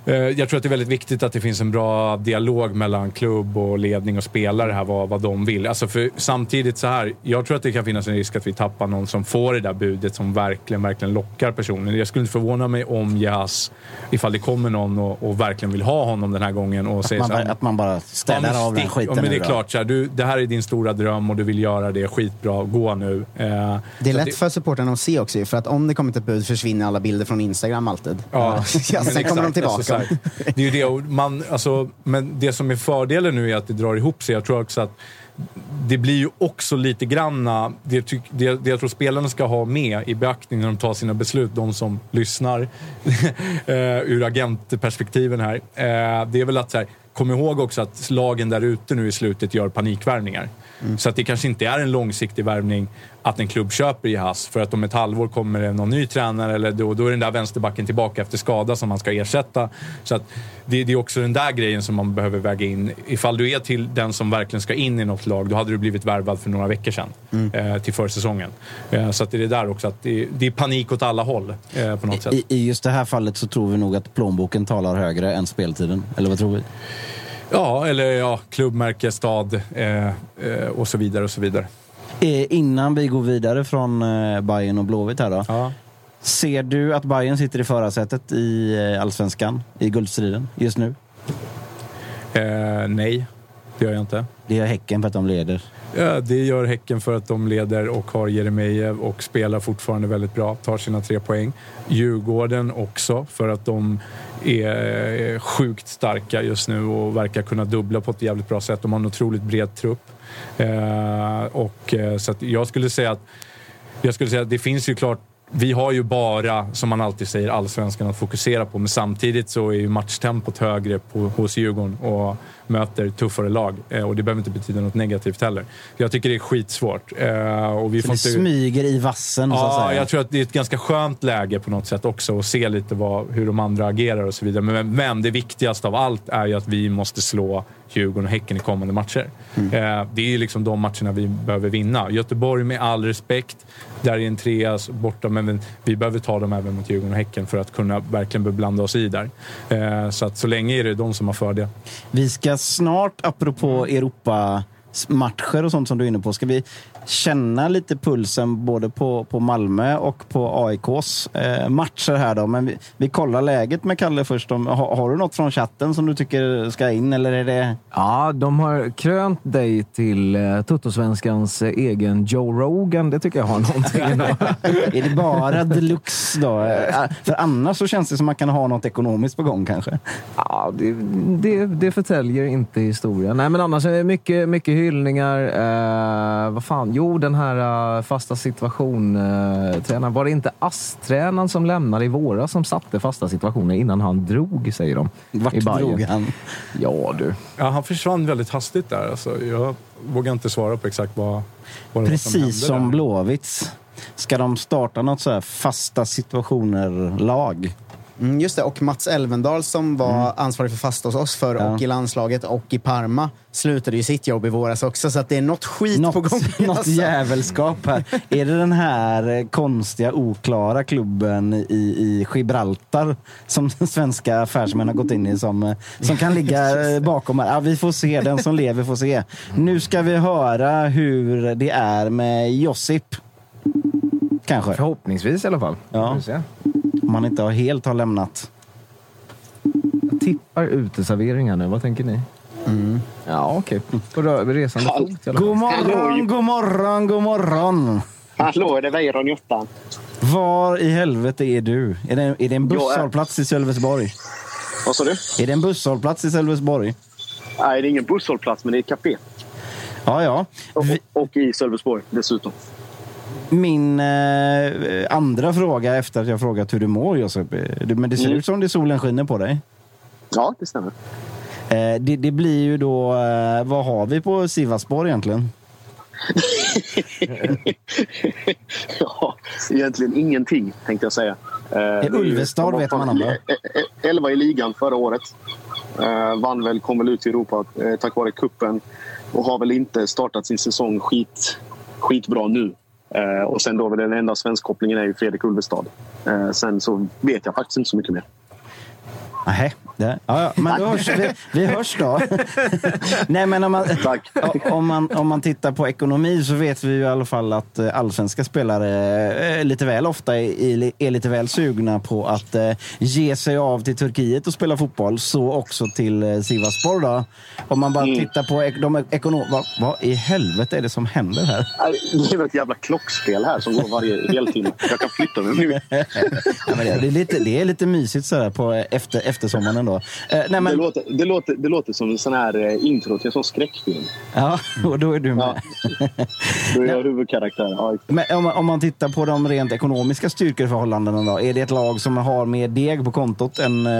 jag tror att det är väldigt viktigt att det finns en bra dialog mellan klubb och ledning och spelare här, vad, vad de vill. Alltså för samtidigt så här, jag tror att det kan finnas en risk att vi tappar någon som får det där budet som verkligen, verkligen lockar personen. Jag skulle inte förvåna mig om Jas, ifall det kommer någon och, och verkligen vill ha honom den här gången och säger man så här, att man bara men av den skiten Ja, men det är då. klart, så här, du, det här är din stora dröm och du vill göra det skitbra. Gå nu. Eh, Det är lätt att för supportrarna att se också, för att om det kommer ett bud försvinner alla bilder från Instagram alltid. Ja, *laughs* ja, sen kommer de exakt. tillbaka. Alltså, exakt. *laughs* det är ju det, och man, alltså, men det som är fördelen nu är att det drar ihop sig. Jag tror också att det blir ju också lite granna, det, tyck, det, det jag tror spelarna ska ha med i beaktning när de tar sina beslut, de som lyssnar *laughs* eh, ur agentperspektiven här. Eh, det är väl att så här, kom ihåg också att lagen där ute nu i slutet gör panikvärvningar. Så att det kanske inte är en långsiktig värvning att en klubb köper i Haas för att om ett halvår kommer det någon ny tränare eller då, då är den där vänsterbacken tillbaka efter skada som man ska ersätta. Så att det, det är också den där grejen som man behöver väga in. Ifall du är till den som verkligen ska in i något lag, då hade du blivit värvad för några veckor sedan eh, till försäsongen. Eh, så att det är där också, att det, det är panik åt alla håll eh, på något sätt. I, I just det här fallet så tror vi nog att plånboken talar högre än speltiden. Eller vad tror vi? Ja, eller ja, klubbmärke, stad eh, eh, och så vidare och så vidare. Eh, innan vi går vidare från eh, Bayern och Blåvitt här då. Ja. Ser du att Bayern sitter i förarsätet i eh, allsvenskan, i guldstriden, just nu? Eh, nej, det gör jag inte. Det gör Häcken för att de leder. Ja, det gör Häcken för att de leder och har Jeremejeff och spelar fortfarande väldigt bra, tar sina tre poäng. Djurgården också för att de är eh, sjukt starka just nu och verkar kunna dubbla på ett jävligt bra sätt. De har en otroligt bred trupp. Eh, och, eh, så att jag skulle säga att jag skulle säga att det finns ju klart vi har ju bara, som man alltid säger, allsvenskan att fokusera på. Men samtidigt så är ju matchtempot högre på, hos Djurgården och möter tuffare lag. Eh, och det behöver inte betyda något negativt heller. Jag tycker det är skitsvårt. Eh, och vi Så får det inte... smyger i vassen så att Ja, säga. jag tror att det är ett ganska skönt läge på något sätt också att se lite vad, hur de andra agerar och så vidare. Men, men det viktigaste av allt är ju att vi måste slå Djurgården och Häcken i kommande matcher. Mm. Eh, det är liksom de matcherna vi behöver vinna. Göteborg med all respekt, där är en trea borta, men vi behöver ta dem även mot Djurgården och Häcken för att kunna verkligen beblanda oss i där. Eh, så att så länge är det de som har fördel. Vi ska snart, apropå Europa-matcher och sånt som du är inne på, ska vi känna lite pulsen både på, på Malmö och på AIKs eh, matcher här då. Men vi, vi kollar läget med Kalle först. Om, har, har du något från chatten som du tycker ska in eller är det... Ja, de har krönt dig till uh, Tuttosvenskans eh, egen Joe Rogan. Det tycker jag har någonting *laughs* är det bara deluxe då? Eh, För annars så känns det som att man kan ha något ekonomiskt på gång kanske. Ja, det, det, det förtäljer inte historien. Nej, men annars är det mycket, mycket hyllningar. Eh, vad fan? Jo, den här eh, fasta situation-tränaren. var det inte ASS-tränaren som lämnade i våras som satte fasta situationer innan han drog, säger de. Vart drog han? Ja, du. Ja, han försvann väldigt hastigt där. Alltså, jag vågar inte svara på exakt vad, vad det var som hände Precis som där. Blåvitts. Ska de starta något så här fasta situationer-lag? Mm, just det, och Mats Elvendal som var Mm. ansvarig för fasta hos oss för Ja. och i landslaget och i Parma slutade ju sitt jobb i våras också så att det är något skit Något, på gång. något alltså. jävelskap här. Är det den här eh, konstiga, oklara klubben i, i Gibraltar som svenska affärsmän har gått in i som, eh, som kan ligga eh, *laughs* bakom här? Ja, vi får se, den som lever får se. Nu ska vi höra hur det är med Josip. Kanske. Förhoppningsvis i alla fall. Ja. Om han inte har helt har lämnat. Jag tippar uteserveringar nu. Vad tänker ni? Ja, okej. På rö- resande fot. God morgon, god morgon, god morgon. Hallå, är det Weiron i åttan? Var i helvete är du? Är det, är det en är- busshållplats i Sölvesborg? Vad sa du? Är det en busshållplats i Sölvesborg? Nej, det är ingen busshållplats, men det är ett café. Ja, ja. Och, och i Sölvesborg dessutom. Min eh, andra fråga efter att jag frågat hur du mår, Josef. eh, Men det ser Mm. ut som det solen skiner på dig. Ja, det stämmer. Eh, det, det blir ju då... Eh, vad har vi på Sivasspår egentligen? *laughs* ja, egentligen ingenting, tänkte jag säga. Eh, Ulvestad vet man om, va? e- e- Elva i ligan förra året. Eh, vann väl, kom väl ut i Europa eh, tack vare kuppen och har väl inte startat sin säsong skit, skitbra nu. Eh, och sen då den enda svenskkopplingen är ju Fredrik Ulvestad. Eh, sen så vet jag faktiskt inte så mycket mer. Nej, ja, ja, men då hörs, vi, vi hörs då. *laughs* Nej, men om man, om, man, om man tittar på ekonomi så vet vi ju i alla fall att eh, allsvenska spelare eh, lite väl ofta är, är lite väl sugna på att eh, ge sig av till Turkiet och spela fotboll. Så också till Sivasspor. Då. Om man bara tittar på de ekonom... Vad, vad i helvete är det som händer här? Det är väl ett jävla klockspel här som går varje heltimme. Jag kan flytta mig vill. *laughs* Ja, det, är lite, det är lite mysigt sådär på efter, eftersommaren ändå. Eh, nej, men, det, låter, det, låter, det låter som en sån här eh, intro till en sån skräckfilm. Ja, *laughs* och då är du med. Då är jag huvudkaraktär. Ja, Men om, man- om man tittar på de rent ekonomiska styrkeförhållandena då. Är det ett lag som har mer deg på kontot än eh,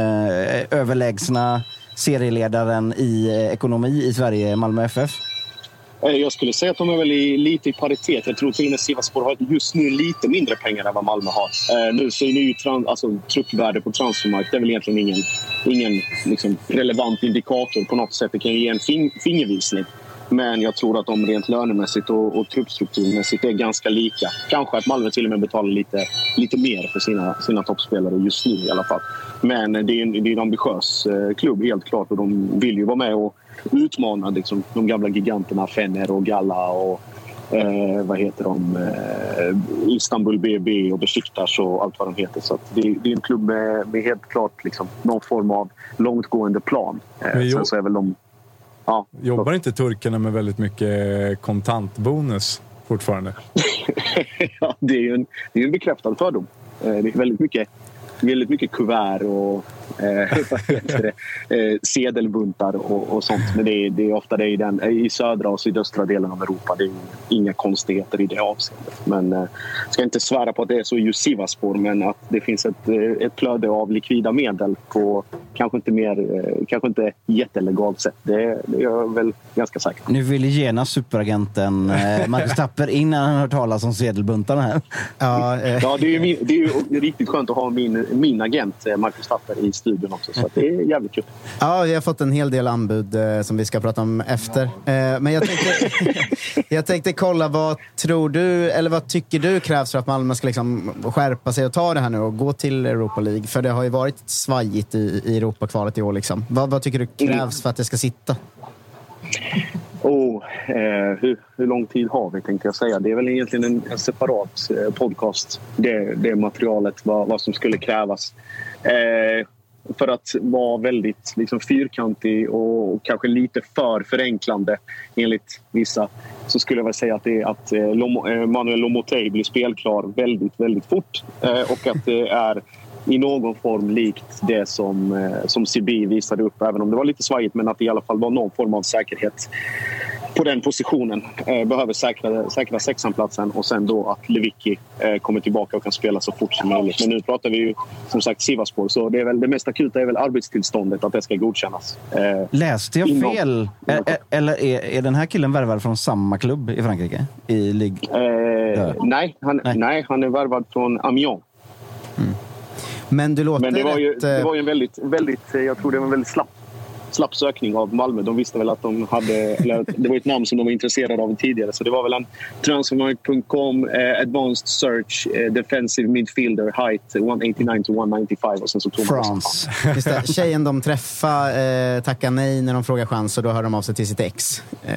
överlägsna serieledaren i eh, ekonomi i Sverige, Malmö FF? Eh, jag skulle säga att de är väl i, lite i paritet. Jag tror till och med Sivasspor har just nu lite mindre pengar än vad Malmö har. Eh, nu så är ju tran, alltså, truppvärde på transfermarknaden Det är väl egentligen ingen, ingen liksom, relevant indikator på något sätt. Det kan ju ge en fin, fingervisning. Men jag tror att de rent lönemässigt och, och truppstrukturmässigt är ganska lika. Kanske att Malmö till och med betalar lite, lite mer för sina, sina toppspelare just nu i alla fall. Men det är en, det är en ambitiös eh, klubb helt klart och de vill ju vara med och utmana liksom, de gamla giganterna Fener och Galla och eh, vad heter de? Eh, Istanbul BB och Besiktas och allt vad de heter. Så att det, det är en klubb med, med helt klart liksom, någon form av långtgående plan. Eh, sen så är väl de... Ja, Jobbar inte turkarna med väldigt mycket kontantbonus fortfarande? *laughs* ja, det är ju en, det är en bekräftad fördom. Eh, Det är väldigt mycket, väldigt mycket kuvert och eh, *laughs* eh, sedelbuntar och, och sånt. Men det är, det är ofta det i, den, i södra och sydöstra delen av Europa. Det är inga konstigheter i det avseendet. Men eh, ska inte svära på att det är så i just Sivasspor men att det finns ett, ett flöde av likvida medel på kanske inte mer, kanske inte jättelegalt sätt. Det, det är jag väl ganska säker på. Nu vill genast superagenten *laughs* Marcus Tapper in när han hört talas om sedelbuntarna här. Ja, Ja, det är ju, min, det är ju riktigt skönt att ha min, min agent Marcus Tapper i studion också. Så att det är jävligt kul. Ja, vi har fått en hel del anbud eh, som vi ska prata om efter. Eh, men jag tänkte, *laughs* jag tänkte kolla, vad tror du, eller vad tycker du krävs för att Malmö ska liksom skärpa sig och ta det här nu och gå till Europa League? För det har ju varit svajigt i, i Europakvalet i år. Liksom. Vad, vad tycker du krävs för att det ska sitta? Oh, eh, hur, hur lång tid har vi tänkte jag säga. Det är väl egentligen en, en separat eh, podcast. Det, det materialet, vad, vad som skulle krävas. Eh, för att vara väldigt liksom, fyrkantig och, kanske lite för förenklande enligt vissa så skulle jag väl säga att det är att eh, Lomo, eh, Manuel Lomotey blir spelklar väldigt, väldigt fort eh, och att det är i någon form likt det som, som CB visade upp, även om det var lite svajigt, men att det i alla fall var någon form av säkerhet på den positionen. Eh, behöver säkra, säkra sexanplatsen och sen då att Lewicki eh, kommer tillbaka och kan spela så fort som möjligt. Men nu pratar vi ju som sagt Sivasspor, så det, är väl, det mest akuta är väl arbetstillståndet, att det ska godkännas. Eh, Läste jag inom- fel? Ä- Eller är, är den här killen värvad från samma klubb i Frankrike? I Ligue? Eh, nej, han, nej. han är värvad från Amiens. Men du låter Men det var ju, rätt, det var ju en väldigt, väldigt, jag tror det var en väldigt slapp, slapp sökning av Malmö. De visste väl att de hade, eller det var ett namn som de var intresserade av tidigare. Så det var väl en transfermarkt.com, eh, advanced search, eh, defensive midfielder, height 189 to 195 och sen så tog France. *laughs* Just det. Tjejen de träffar eh, tackar nej när de frågar chans och då hör de av sig till sitt ex. *laughs*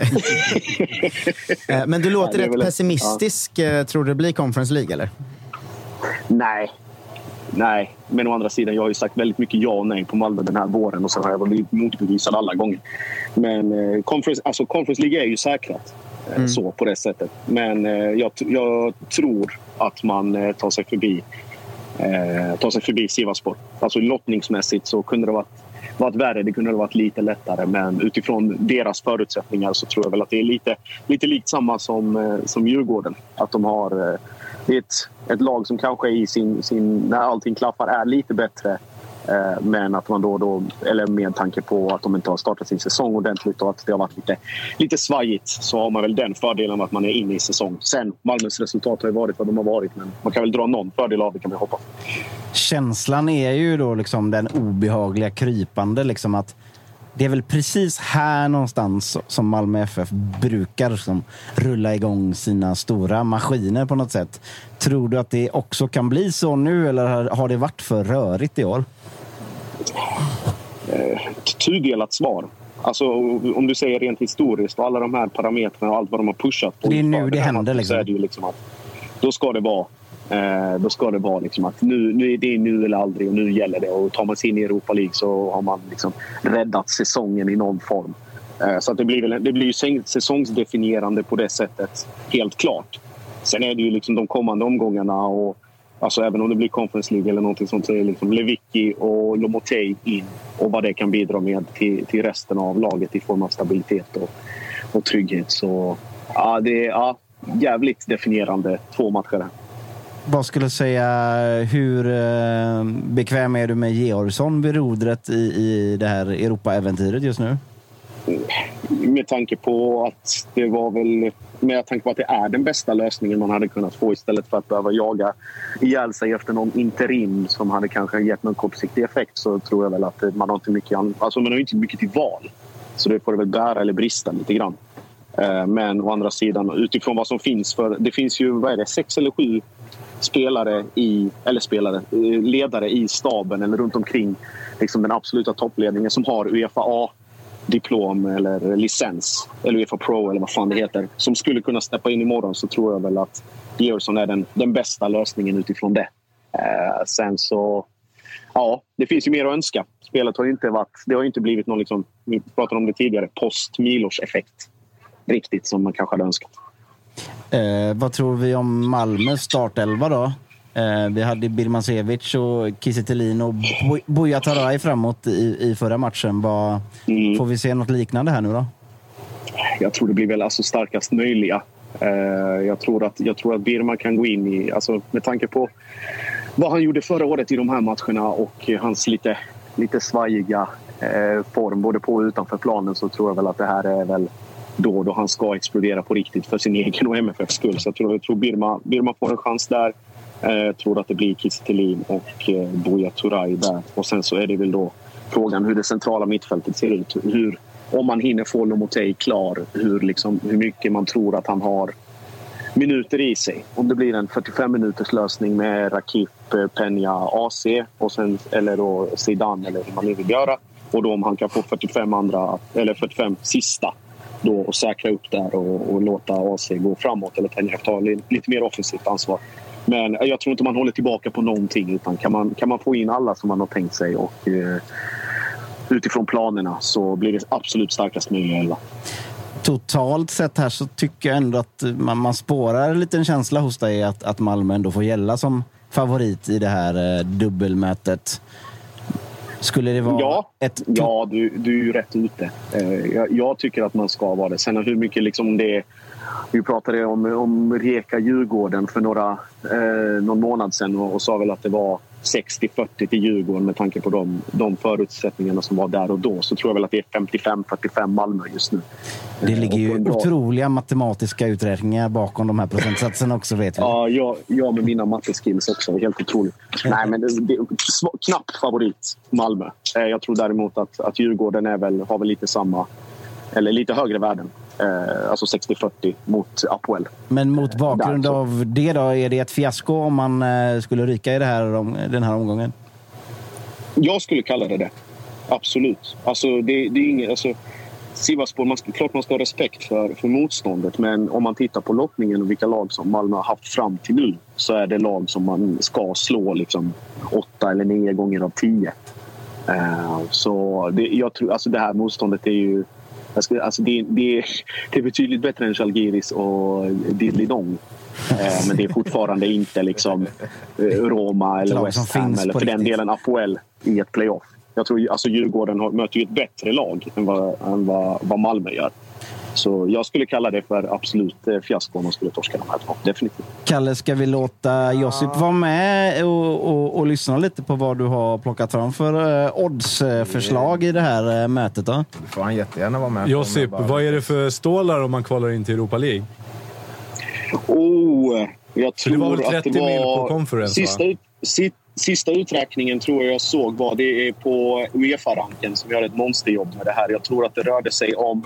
Eh, Men du låter Ja, det är rätt pessimistisk. Eh, Tror du det blir Conference League, eller? Nej. Nej, men å andra sidan, jag har ju sagt väldigt mycket ja och nej på Malmö den här våren och sen har jag blivit motbevisad alla gånger. Men eh, conference, alltså conference League är ju säkrat. eh, Mm. så på det sättet. Men eh, jag, jag tror att man eh, tar sig förbi eh, tar sig förbi Sivasspor. Alltså lottningsmässigt så kunde det varit, varit värre. Det kunde ha varit lite lättare. Men utifrån deras förutsättningar så tror jag väl att det är lite, lite likt samma som, eh, som Djurgården. Att de har... Det är ett, ett lag som kanske i sin, sin, när allting klaffar är lite bättre. Eh, men att man då, då, eller med tanke på att de inte har startat sin säsong ordentligt och att det har varit lite, lite svajigt så har man väl den fördelen att man är inne i säsong. Sen, Malmös resultat har ju varit vad de har varit men man kan väl dra någon fördel av det kan man hoppas. Känslan är ju då liksom den obehagliga krypande. Liksom att det är väl precis här någonstans som Malmö FF brukar liksom rulla igång sina stora maskiner på något sätt. Tror du att det också kan bli så nu eller har- det varit för rörigt i år? ett tudelat svar. Alltså, om du säger rent historiskt och alla de här parametrarna och allt vad de har pushat på. Det är nu det här händer, liksom. Så är det ju liksom att, då ska det vara Eh, då ska det vara liksom att nu, nu är nu eller aldrig och nu gäller det. Och tar man sig in i Europa League så har man liksom räddat säsongen i någon form. Eh, så att det blir, väl, det blir säsongsdefinierande på det sättet, helt klart. Sen är det ju liksom de kommande omgångarna och alltså även om det blir Conference League eller någonting sånt så är det liksom Lewicki och Lomotey in och vad det kan bidra med till, till resten av laget i form av stabilitet och, och trygghet. Så ja, det är ja, jävligt definierande två matcher. här. Vad skulle säga, hur eh, bekväm är du med Georgsson vid rodret i, i det här Europa-äventyret just nu? Med tanke på att det var väl med tanke på att det är den bästa lösningen man hade kunnat få istället för att behöva jaga ihjäl sig efter någon interim som hade kanske gett någon kortsiktig effekt så tror jag väl att man har inte mycket, alltså man har inte mycket till val. Så det får det väl bära eller brista lite grann. Eh, men å andra sidan utifrån vad som finns för det finns ju vad är det, sex eller sju spelare i, eller spelare, eh, ledare i staben eller runt omkring liksom den absoluta toppledningen som har Uefa A diplom eller licens eller Uefa Pro eller vad fan det heter som skulle kunna steppa in imorgon så tror jag väl att Georgsson är den, den bästa lösningen utifrån det. Eh, sen så, ja, det finns ju mer att önska. Spelet har ju inte varit, det har inte blivit någon, liksom, vi pratade om det tidigare, post-Milos-effekt riktigt som man kanske hade önskat. Eh, vad tror vi om Malmös startelva då? Eh, vi hade Birmancevic och Kiese och Bo- Buya Taray framåt i, i förra matchen. Vad, Får vi se något liknande här nu då? Jag tror det blir väl alltså starkast möjliga. Eh, jag, tror att, jag tror att Birma kan gå in i... Alltså, med tanke på vad han gjorde förra året i de här matcherna och hans lite, lite svajiga eh, form både på och utanför planen så tror jag väl att det här är väl då, då han ska explodera på riktigt för sin *laughs* egen och MFFs skull. Så jag tror, jag tror Birma, Birma får en chans där. Eh, Jag tror att det blir Kiese Thelin och eh, Buya Turay där. Och sen så är det väl då frågan hur det centrala mittfältet ser ut. Hur, om man hinner få Lomotey klar, hur, liksom, hur mycket man tror att han har minuter i sig. Om det blir en 45 minuters lösning med Rakip, eh, Peña, AC och sen, eller då Zidane eller hur man nu vill göra. Och då om han kan få 45 andra, eller 45 sista då och säkra upp där och, och låta AC gå framåt eller Tenjak ta lite mer offensivt ansvar. Men eh, jag tror inte man håller tillbaka på någonting utan kan man, kan man få in alla som man har tänkt sig och eh, utifrån planerna så blir det absolut starkast möjliga elva. Totalt sett här så tycker jag ändå att eh, man, man spårar en liten känsla hos dig att, att Malmö ändå får gälla som favorit i det här eh, dubbelmötet. Skulle det vara Ja, ett... ja du, du är ju rätt ute. Eh, jag, jag tycker att man ska vara det. Sen hur mycket liksom det Vi pratade om, om Reka Djurgården för några, eh, någon månad sedan och, och sa väl att det var 60-40 till Djurgården med tanke på de, de förutsättningarna som var där och då. Så tror jag väl att det är 55-45 Malmö just nu. Det ligger ju bra- otroliga matematiska uträkningar bakom de här procentsatserna också vet vi. Ja, jag, jag med mina matteskills också. Helt otroligt. Nej, men det, det, knapp favorit, Malmö. Eh, Jag tror däremot att, att Djurgården är väl, har väl lite samma, eller lite högre värden. Eh, alltså 60-40 mot Apoel. Men mot bakgrund där, av det då, är det ett fiasko om man eh, skulle ryka i det här, den här omgången? Jag skulle kalla det det. Absolut. Alltså, det, det är inget, alltså, Sivasspor, man, klart man ska ha respekt för, för motståndet men om man tittar på lottningen och vilka lag som Malmö har haft fram till nu så är det lag som man ska slå liksom, åtta eller nio gånger av tio. Eh, så det, jag tror, alltså det här motståndet är ju Jag skulle, alltså det, det, det är betydligt bättre än Zalgiris och Diddley-Dong. Eh, men det är fortfarande inte liksom eh, Roma eller West Ham eller för den delen Apoel i ett playoff. Jag tror alltså Djurgården möter ju ett bättre lag än vad, än vad, vad Malmö gör. Så jag skulle kalla det för absolut eh, fiasko om man skulle torska de här två. Definitivt. Kalle, ska vi låta Josip vara med och, och, och lyssna lite på vad du har plockat fram för uh, oddsförslag i det här eh, mötet? Då? Det får han jättegärna vara med Josip, vad är det för stålar om man kvalar in till Europa League? Oh, jag För det var tror väl att 30 det mil var... på conference, va? sista, ut, si, sista uträkningen tror jag jag såg var det är på Uefa-ranken som gör ett monsterjobb med det här. Jag tror att det rörde sig om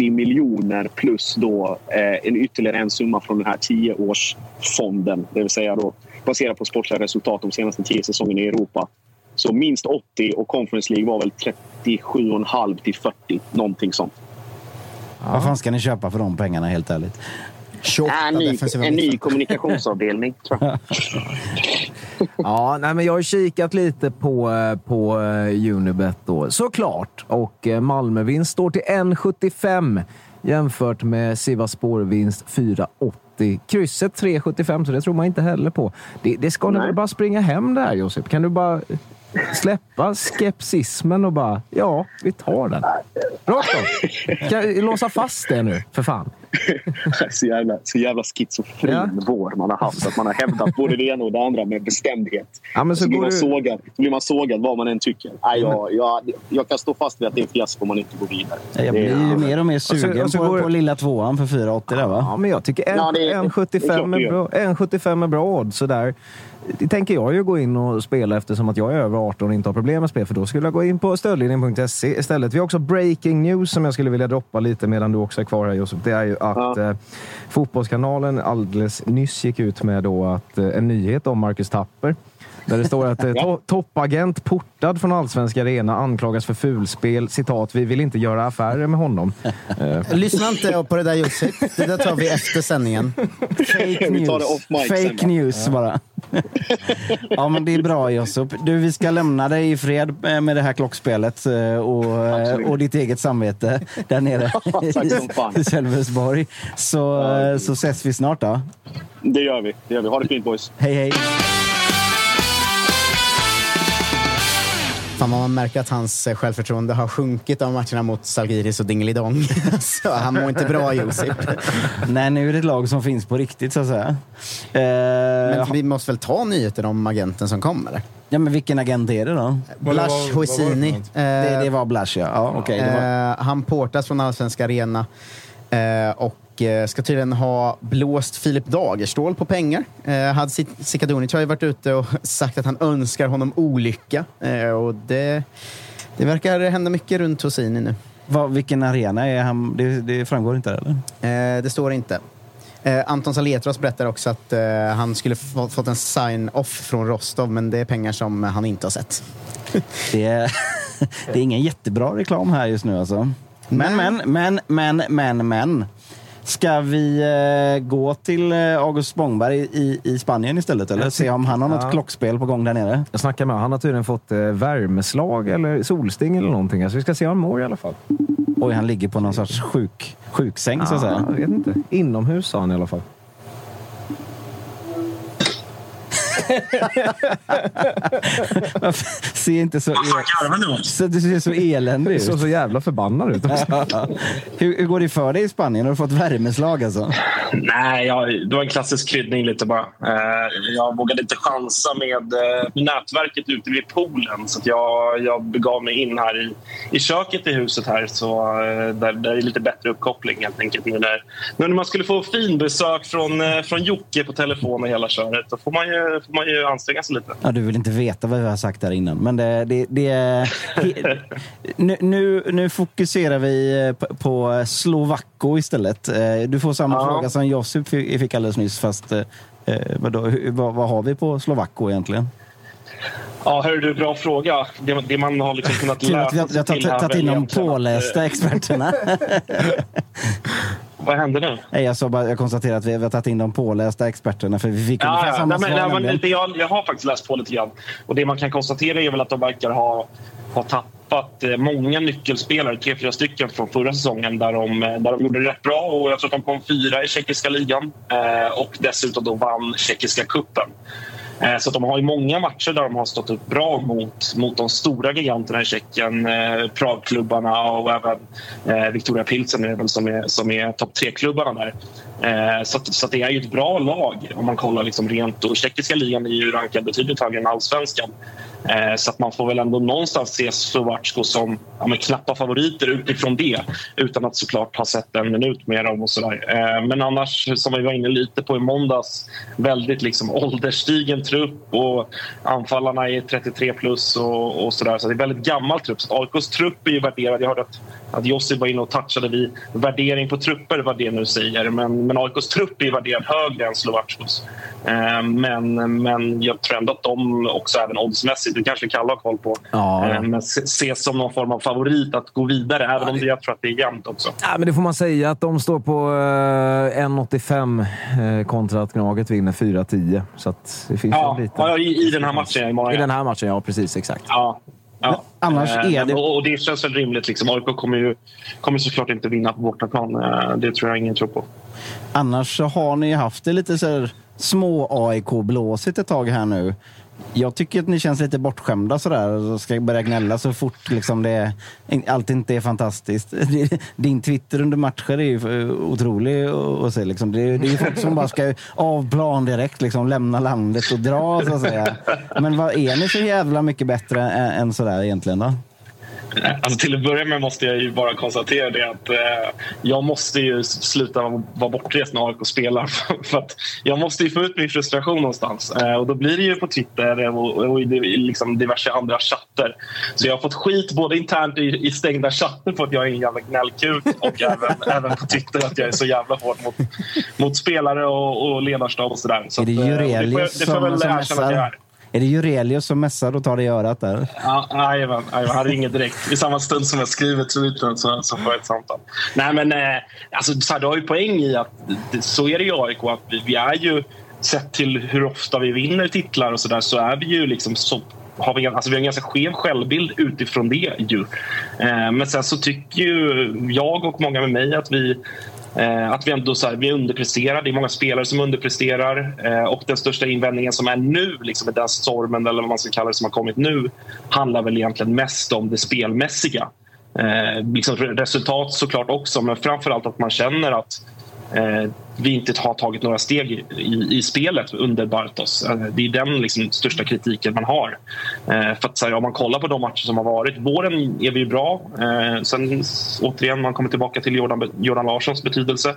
80 miljoner plus då eh, en ytterligare en summa från den här 10-årsfonden. Det vill säga då baserat på sportsliga resultat de senaste 10 säsongerna i Europa. Så minst 80 och Conference League var väl 37,5 till 40. Någonting sånt. Ja. Vad fan ska ni köpa för de pengarna helt ärligt? 28 En ny, en ny kommunikationsavdelning, tror jag. *laughs* Ja, nej, men jag har kikat lite på, eh, på eh, Unibet då, såklart. Och eh, Malmövinst står till 1,75 jämfört med Sivasspor-vinst 4,80. Krysset 3,75, så det tror man inte heller på. Det, det ska Nej. bara springa hem där, Josip? Kan du bara släppa skepsismen och bara, ja, vi tar den. Rakt av. Kan- Låsa fast det nu, för fan. så jävla, så jävla schizofren Ja. vår man har haft. Att man har hävdat både det ena och det andra med bestämdhet. Ja, men så så, blir man du- sågad, så blir man sågad vad man än tycker. Nej, jag, jag, jag kan stå fast vid att det är ett fiasko om man inte går vidare. Jag Det blir är- ju mer och mer sugen och så på, går- på lilla tvåan för 4,80 där va? Ja, men jag tycker Ja, det- det är 1,75 klart är, bra, 1,75 är bra odds. Så tänker jag ju gå in och spela eftersom att jag är över 18 och inte har problem med spel. För då skulle jag gå in på stödlinjen.se istället. Vi har också breaking news som jag skulle vilja droppa lite medan du också är kvar här Josef. Det är ju att Ja. eh, Fotbollskanalen alldeles nyss gick ut med då att, eh, en nyhet om Marcus Tapper. Där det står att eh, *laughs* to- toppagent portad från Allsvenska Arena anklagas för fulspel. Citat, vi vill inte göra affärer med honom. *laughs* Eh, Lyssna inte på det där Josip. Det där tar vi efter sändningen. Fake *laughs* news. Fake news bara. ja, men det är bra Josip. Du, vi ska lämna dig i fred eh, med det här klockspelet och, Absolut. och ditt eget samvete där nere i Sölvesborg. Så, så ses vi snart då. Det gör vi. Det gör vi. Ha det fint boys. Hej hej! Fan vad man märker att hans eh, självförtroende har sjunkit av matcherna mot Salgiris och Dingelidong. *laughs* så han mår inte bra Josip. *laughs* Nej, nu är det ett lag som finns på riktigt så att säga. Eh, Men vi måste väl ta nyheten om agenten som kommer? ja, men vilken agent är det då? Blash var det? Det, det var Blash ja. ja det var... Eh, han portas från Allsvenska Arena eh, och eh, ska tydligen ha blåst Filip Dagerstål på pengar. Eh, Hade Sikadunic har ju varit ute och *laughs* sagt att han önskar honom olycka. Eh, och det, det verkar hända mycket runt Hoisini nu. Vad, vilken arena är han? Det, det framgår inte eller? Det står inte. Anton Saletros berättar också att han skulle få, fått en sign-off från Rostov, men det är pengar som han inte har sett. Det är, *laughs* det är ingen jättebra reklam här just nu alltså. Men, men, men, men, men, men. Ska vi eh, gå till eh, August Spångberg i, i Spanien istället? Eller se om han har något Ja. klockspel på gång där nere? Jag snackar med honom. Han har tydligen fått eh, värmeslag eller solsting eller någonting. Alltså, vi ska se om han mår i alla fall. Oj, han ligger på någon sorts sjuk, sjuksäng så att säga. jag vet inte. Inomhus sa han i alla fall. Varför- Se inte så, el... så Du ser så eländig ut. såg så jävla förbannad ut. *laughs* hur, hur går det för dig i Spanien? Har du fått värmeslag alltså? Nej, jag, det var en klassisk kryddning lite bara. Eh, jag vågade inte chansa med eh, nätverket ute vid poolen så att jag, jag begav mig in här i, i köket i huset här så eh, där, där är lite bättre uppkoppling helt enkelt. Nu när, nu när man skulle få finbesök från, från Jocke på telefon och hela köret då får man ju, får man ju anstränga sig lite. Ja, du vill inte veta vad vi har sagt där innan. Men det, det, det. *laughs* Nu, nu, nu fokuserar vi eh, på, på Slovakko istället. Eh, Du får samma Ja. fråga som Josip fi- fick alldeles nyss. Fast eh, vadå, vad, vad har vi på Slovakko egentligen? Ja, hör du, bra fråga. Det, det man har liksom kunnat Kul att vi har, sig tagit in de pålästa experterna. *laughs* *laughs* Vad hände nu? Nej, jag, sa bara, jag konstaterar att vi har tagit in de pålästa experterna för vi fick ungefär Ja, ja. samma Nej, svar. nej, men det, jag, jag har faktiskt läst på lite grann. Och det man kan konstatera är väl att de verkar ha, ha tappat tappat eh, många nyckelspelare, tre, fyra stycken från förra säsongen där de, eh, där de gjorde det rätt bra. Och jag tror att de kom fyra i tjeckiska ligan eh, och dessutom då vann tjeckiska kuppen. Eh, så att de har ju många matcher där de har stått upp bra mot, mot de stora giganterna i Tjeckien. Eh, Pragklubbarna och även eh, Victoria Pilsen är väl som är, som är topp tre-klubbarna där. Eh, Så, att, så att det är ju ett bra lag om man kollar liksom rent. Och tjeckiska ligan är ju rankad betydligt högre än allsvenskan. Eh, så att man får väl ändå någonstans se Sovatsko som ja, men knappa favoriter utifrån det utan att såklart ha sett en minut med dem. och sådär. Eh, men annars, som vi var inne lite på i måndags, väldigt liksom ålderstigen trupp och anfallarna är 33 plus och, och sådär. Så det är väldigt gammal trupp. Så AIKs trupp är ju värderad. Jag hörde att, att Jossi var inne och touchade vid värdering på trupper, vad det nu säger. Men, men AIKs trupp är värderad högre än Slovatskos. Eh, Men, men jag tror ändå att de också även oddsmässigt, det kanske Kalle har koll på, Ja. eh, men ses som någon form av favorit att gå vidare. Även om det, jag tror att det är jämnt också. Ja, men det får man säga att de står på eh, 1,85 eh, kontra att Gnaget vinner 4,10. Så det finns Ja, en liten... ja, i, i den här matchen. I ja. den här matchen, ja. Precis, exakt. Ja. Ja. annars Eh, är det- och, det känns väl rimligt. Liksom. AIK kommer ju kommer såklart inte vinna på bortaplan. Eh, Det tror jag ingen tror på. Annars så har ni haft det lite så små AIK-blåsigt ett tag här nu. Jag tycker att ni känns lite bortskämda sådär och ska börja gnälla så fort liksom det, allt inte är fantastiskt. *laughs* Din Twitter under matcher är ju eh, otrolig att se. Liksom. Det, är- det är ju folk som bara ska av plan direkt, liksom, lämna landet och dra så att säga. Men vad är ni så jävla mycket bättre än sådär egentligen då? Alltså till att börja med måste jag ju bara konstatera det att eh, jag måste ju sluta vara bortrest när AIK spelar. *laughs* För att jag måste ju få ut min frustration någonstans. Eh, och då blir det ju på Twitter och, och i liksom diverse andra chatter. Så jag har fått skit både internt i, i stängda chatter för att jag är en jävla gnällkuk och *laughs* även, även på Twitter att jag är så jävla hård mot, mot spelare och, och ledarstab och sådär. Så är det eh, Jurelius som, som jag är. det Jurelius som mässar och tar det i örat där? Ja, jajamän, jajamän. Han ringer direkt. I samma stund som jag skriver tweeten så, så får jag ett samtal. Nej, men eh, alltså, så här, du har ju poäng i att så är det i AIK. Att vi, vi är ju, sett till hur ofta vi vinner titlar och så där, så är vi ju liksom så har vi, alltså vi har en ganska skev självbild utifrån det. Ju. Eh, men sen så tycker ju jag och många med mig att vi Eh, att vi ändå så här, vi underpresterar. Det är många spelare som underpresterar. Eh, och den största invändningen som är nu, liksom med den stormen eller vad man ska kalla det som har kommit nu, handlar väl egentligen mest om det spelmässiga. Eh, liksom resultat såklart också, men framför allt att man känner att eh, vi inte har tagit några steg i, i, spelet under Bartos. Eh, det är den liksom, största kritiken man har. Eh, för att, här, om man kollar på de matcher som har varit. Våren är vi ju bra. Eh, sen återigen, man kommer tillbaka till Jordan, Jordan Larssons betydelse.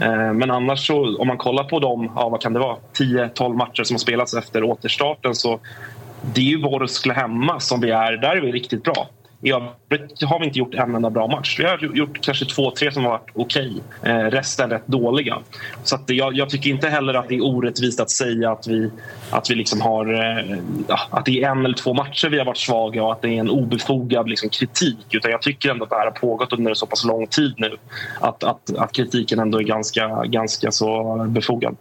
Eh, men annars så, om man kollar på de, ja, vad kan det vara, 10-12 matcher som har spelats efter återstarten så det är ju Vorskla hemma som vi är. Där är vi riktigt bra. I övrigt har vi inte gjort en enda bra match. Vi har gjort kanske två, tre som har varit okej. Eh, resten rätt dåliga. Så att jag, jag tycker inte heller att det är orättvist att säga att vi, att vi liksom har... Eh, att det är en eller två matcher vi har varit svaga och att det är en obefogad liksom, kritik. Utan jag tycker ändå att det här har pågått under så pass lång tid nu. Att, att, att kritiken ändå är ganska, ganska så befogad.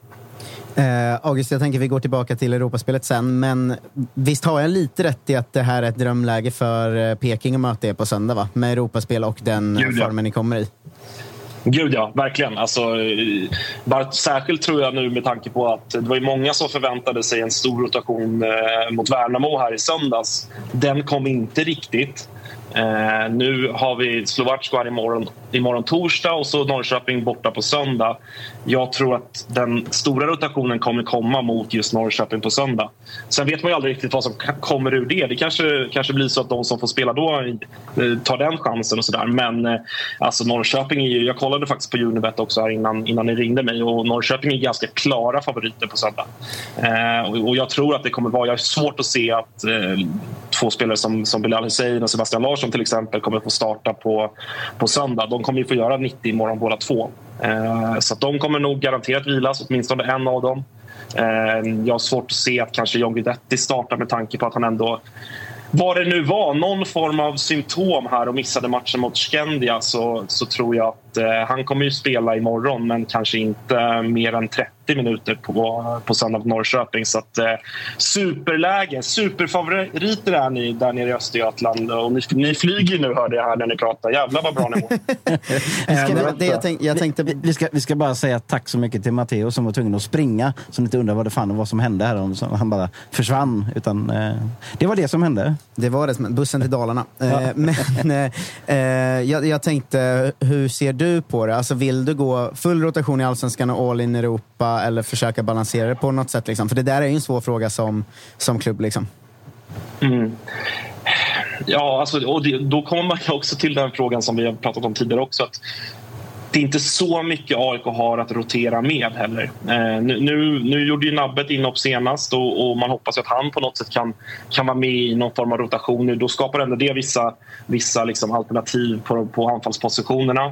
Eh, August, jag tänker vi går tillbaka till Europaspelet sen, men visst har jag lite rätt i att det här är ett drömläge för eh, Peking att möta er på söndag, va? Med Europaspel och den Gud, ja. formen ni kommer i. Gud ja, verkligen. Alltså, eh, bara särskilt tror jag nu med tanke på att det var många som förväntade sig en stor rotation eh, mot Värnamo här i söndags. Den kom inte riktigt. Eh, nu har vi Slovacko här imorgon, imorgon torsdag och så Norrköping borta på söndag. Jag tror att den stora rotationen kommer komma mot just Norrköping på söndag. Sen vet man ju aldrig riktigt vad som kommer ur det. Det kanske, kanske blir så att de som får spela då eh, tar den chansen och sådär. Men eh, alltså Norrköping är ju, jag kollade faktiskt på Unibet också här innan, innan ni ringde mig och Norrköping är ganska klara favoriter på söndag. Eh, och, och jag tror att det kommer vara, jag har svårt att se att eh, två spelare som, som Bilal Hussein och Sebastian Larsson till exempel kommer få starta på, på söndag. De kommer ju få göra 90 imorgon båda två. Eh, så att de kommer nog garanterat vilas, åtminstone en av dem. Eh, jag har svårt att se att kanske John Guidetti startar med tanke på att han ändå vad det nu var, någon form av symptom här och missade matchen mot Skandia så, så tror jag att eh, han kommer ju spela imorgon men kanske inte mer än minuter på, på söndag på Norrköping. Så att, eh, superläge. Superfavoriter är ni där nere i Östergötland. Och ni, ni flyger nu hörde jag här när ni pratar. Jävlar vad bra ni mår. *laughs* Eh, jag tänkte, vi, ska, vi ska bara säga tack så mycket till Matteo som var tvungen att springa. Så ni inte undrar vad det fan var som hände här. Han bara försvann. Utan, eh, det var det som hände. Det var det, bussen till Dalarna. Ja. Eh, men eh, jag, jag, tänkte, hur ser du på det? Alltså, vill du gå full rotation i Allsvenskan och all in i Europa eller försöka balansera det på något sätt? Liksom? För det där är ju en svår fråga som, som klubb. Liksom. Mm. Ja, alltså, och det, då kommer man också till den frågan som vi har pratat om tidigare också. Att det är inte så mycket AIK har att rotera med heller. Eh, nu, nu, nu, gjorde ju Nabbe ett inhopp senast och, och, man hoppas att han på något sätt kan, kan vara med i någon form av rotation. Nu, då skapar ändå det vissa, vissa liksom alternativ på, på anfallspositionerna.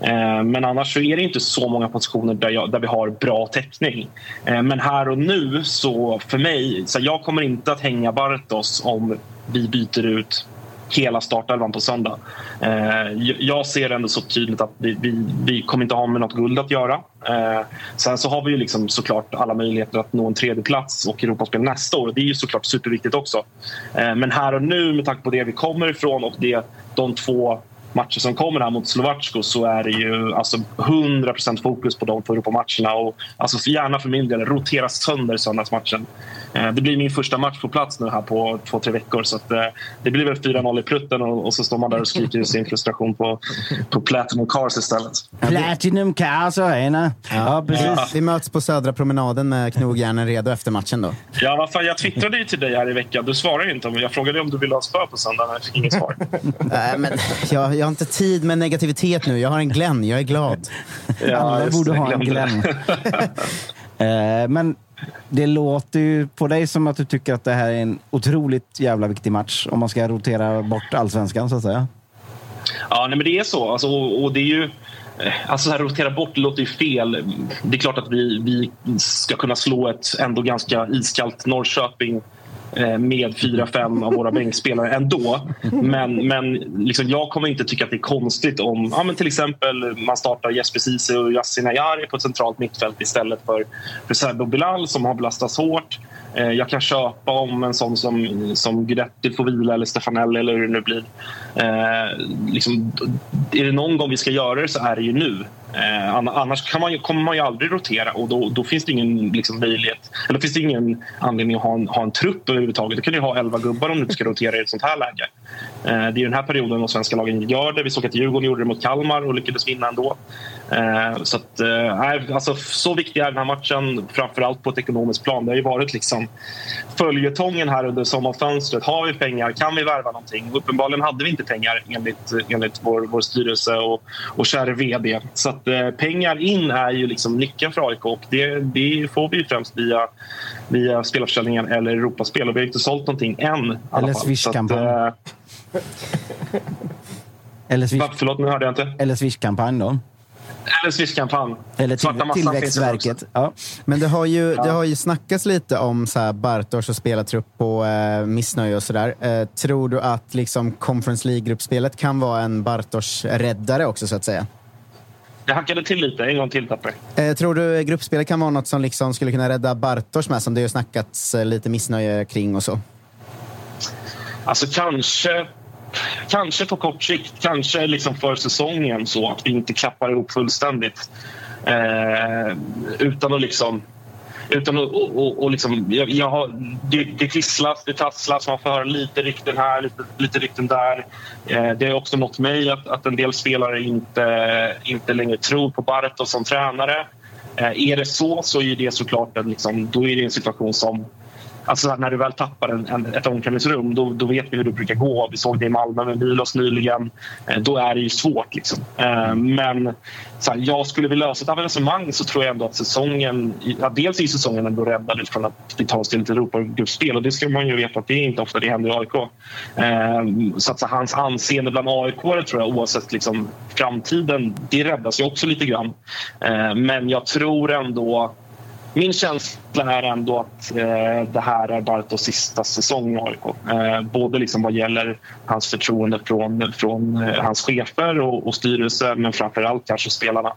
Eh, men annars så är det inte så många positioner där, jag, där vi har bra täckning. Eh, men här och nu, så för mig, så jag kommer inte att hänga Bartos om vi byter ut hela startelvan på söndag. Eh, jag ser ändå så tydligt att vi, vi, vi, kommer inte ha med något guld att göra. Eh, sen så har vi ju liksom såklart alla möjligheter att nå en tredje plats och Europaspel nästa år. Det är ju såklart superviktigt också. Eh, men här och nu med tanke på det vi kommer ifrån och det, de två matcher som kommer här mot Slovacko så är det ju alltså 100 fokus på de två Europamatcherna. Och alltså gärna för min del rotera sönder söndagsmatchen. Eh, det blir min första match på plats nu här på två, tre veckor. Så att, eh, det blir väl 4-0 i prutten och, och, så står man där och skriker sin frustration på, på Platinum Cars istället. Platinum Cars Arena. Ja, ja, precis. Ja. Vi möts på Södra promenaden med knogjärnen redo efter matchen då. Ja, vad fan, jag twittrade ju till dig här i veckan. Du svarade inte. Jag frågade om du ville ha spö på söndag, men jag fick inget svar. *laughs* Nej, men jag, jag har inte tid med negativitet nu. Jag har en Glenn. Jag är glad. Ja, Alla borde ha en Glenn. *laughs* Eh, men det låter ju på dig som att du tycker att det här är en otroligt jävla viktig match om man ska rotera bort allsvenskan så att säga. Ja, nej, men det är så. Alltså, och, och det är ju... Eh, alltså här, rotera bort det låter ju fel. Det är klart att vi, vi ska kunna slå ett ändå ganska iskallt Norrköping Eh, Eh, med fyra, fem av våra bänkspelare ändå. Men, men liksom, jag kommer inte tycka att det är konstigt om ja, men till exempel man startar Jesper Ceesay och Yasin Ayari på ett centralt mittfält istället för, för Serbo Bilal som har belastats hårt. Eh, jag kan köpa om en sån som, som Guidetti får vila eller Stefanelli eller hur det nu blir. Eh, liksom, är det någon gång vi ska göra det så är det ju nu. Eh, annars kan man, kommer man ju aldrig rotera och då, då finns det ingen liksom, möjlighet. Eller finns det ingen anledning att ha en, ha en trupp överhuvudtaget. Du kan ju ha elva gubbar om du ska rotera i ett sånt här läge. Eh, det är den här perioden de svenska lagen gör det. Vi såg att Djurgården gjorde det mot Kalmar och lyckades vinna ändå. Eh, så, att, eh, alltså, så viktig är den här matchen, framförallt på ett ekonomiskt plan. Det har ju varit liksom följetongen här under sommarfönstret. Har vi pengar? Kan vi värva någonting? Uppenbarligen hade vi inte pengar enligt, enligt vår, vår styrelse och, och käre VD. Så att, eh, pengar in är ju liksom nyckeln för AIK och det, det får vi främst via, via spelarförsäljningen eller Europaspel. Och vi har inte sålt någonting än. Eller Swish-kampanj. Eller Swish... Förlåt, nu hörde jag inte. Eller Swish-kampanj då. Eller Swish-kampanj. Eller till, Tillväxtverket. Ja. Men det har, ju, ja. det har ju snackats lite om så här Bartos och spelartrupp och eh, missnöje och sådär. Eh, tror du att liksom Conference League-gruppspelet kan vara en Bartos-räddare också så att säga? Det hackade till lite. En gång till, Tapper. Eh, tror du gruppspelet kan vara något som liksom skulle kunna rädda Bartos med, som det har snackats eh, lite missnöje kring och så? Alltså kanske kanske på kort sikt, kanske liksom för säsongen så att vi inte klappar ihop fullständigt. Eh, utan att liksom... Utan att, och, och, och liksom, jag, jag har, det, det tisslas, det tasslas, man får höra lite rykten här, lite, lite rykten där. Eh, det har också nått mig att, att en del spelare inte, inte längre tror på Bartos som tränare. Eh, är det så så är det såklart en, liksom, då är det en situation som Alltså när du väl tappar en, en, ett omklädningsrum då, då vet vi hur det brukar gå. Vi såg det i Malmö med Milos nyligen. Eh, då är det ju svårt. Liksom. Eh, men så här, jag skulle vi lösa ett avancemang så tror jag ändå att säsongen... Ja, dels är säsongen ändå räddad från att vi tar oss till ett Europagruppspel och det ska man ju veta att det är inte ofta det händer i AIK. Eh, så att så, hans anseende bland AIK tror jag oavsett liksom, framtiden, det räddas ju också lite grann. Men jag tror ändå min känsla är ändå att eh, det här är Bartos sista säsong i AIK. Eh, både liksom vad gäller hans förtroende från, från eh, hans chefer och, och styrelse men framför allt kanske spelarna.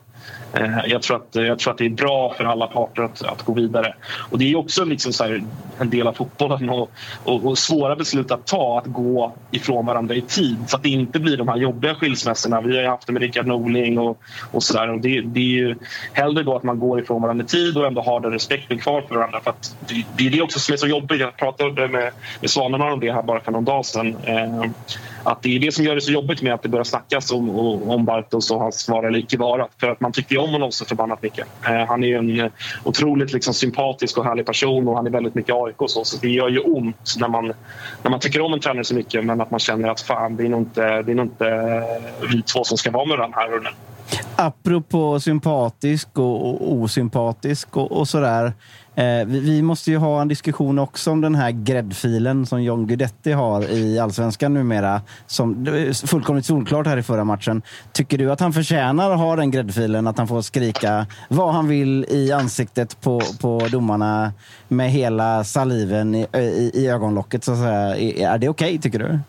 Eh, jag, tror att, jag tror att det är bra för alla parter att, att gå vidare. Och Det är också liksom så här, en del av fotbollen och, och, och, svåra beslut att ta, att gå ifrån varandra i tid så att det inte blir de här jobbiga skilsmässorna. Vi har haft det med Rickard Norling och, och så där. Och det, det är ju hellre då att man går ifrån varandra i tid och ändå har den respekten kvar för varandra. För det, det, är det också som är så jobbigt. Jag pratade med, med Svanemar om det här bara för någon dag sedan. Eh, att det är det som gör det så jobbigt med att det börjar snackas om, om Bartos och hans vara eller icke vara. För att man tycker om honom så förbannat mycket. Eh, han är en otroligt liksom, sympatisk och härlig person och han är väldigt mycket AIK och så. Så det gör ju ont när man, när man tycker om en tränare så mycket men att man känner att fan, det är nog inte, det är nog inte vi två som ska vara med den här. Apropå sympatisk och osympatisk och, och sådär. Eh, vi, vi, måste ju ha en diskussion också om den här gräddfilen som John Guidetti har i allsvenskan numera. Som fullkomligt solklart här i förra matchen. Tycker du att han förtjänar att ha den gräddfilen? Att han får skrika vad han vill i ansiktet på, på domarna med hela saliven i, i, i ögonlocket så att säga. Är det okej okay, tycker du?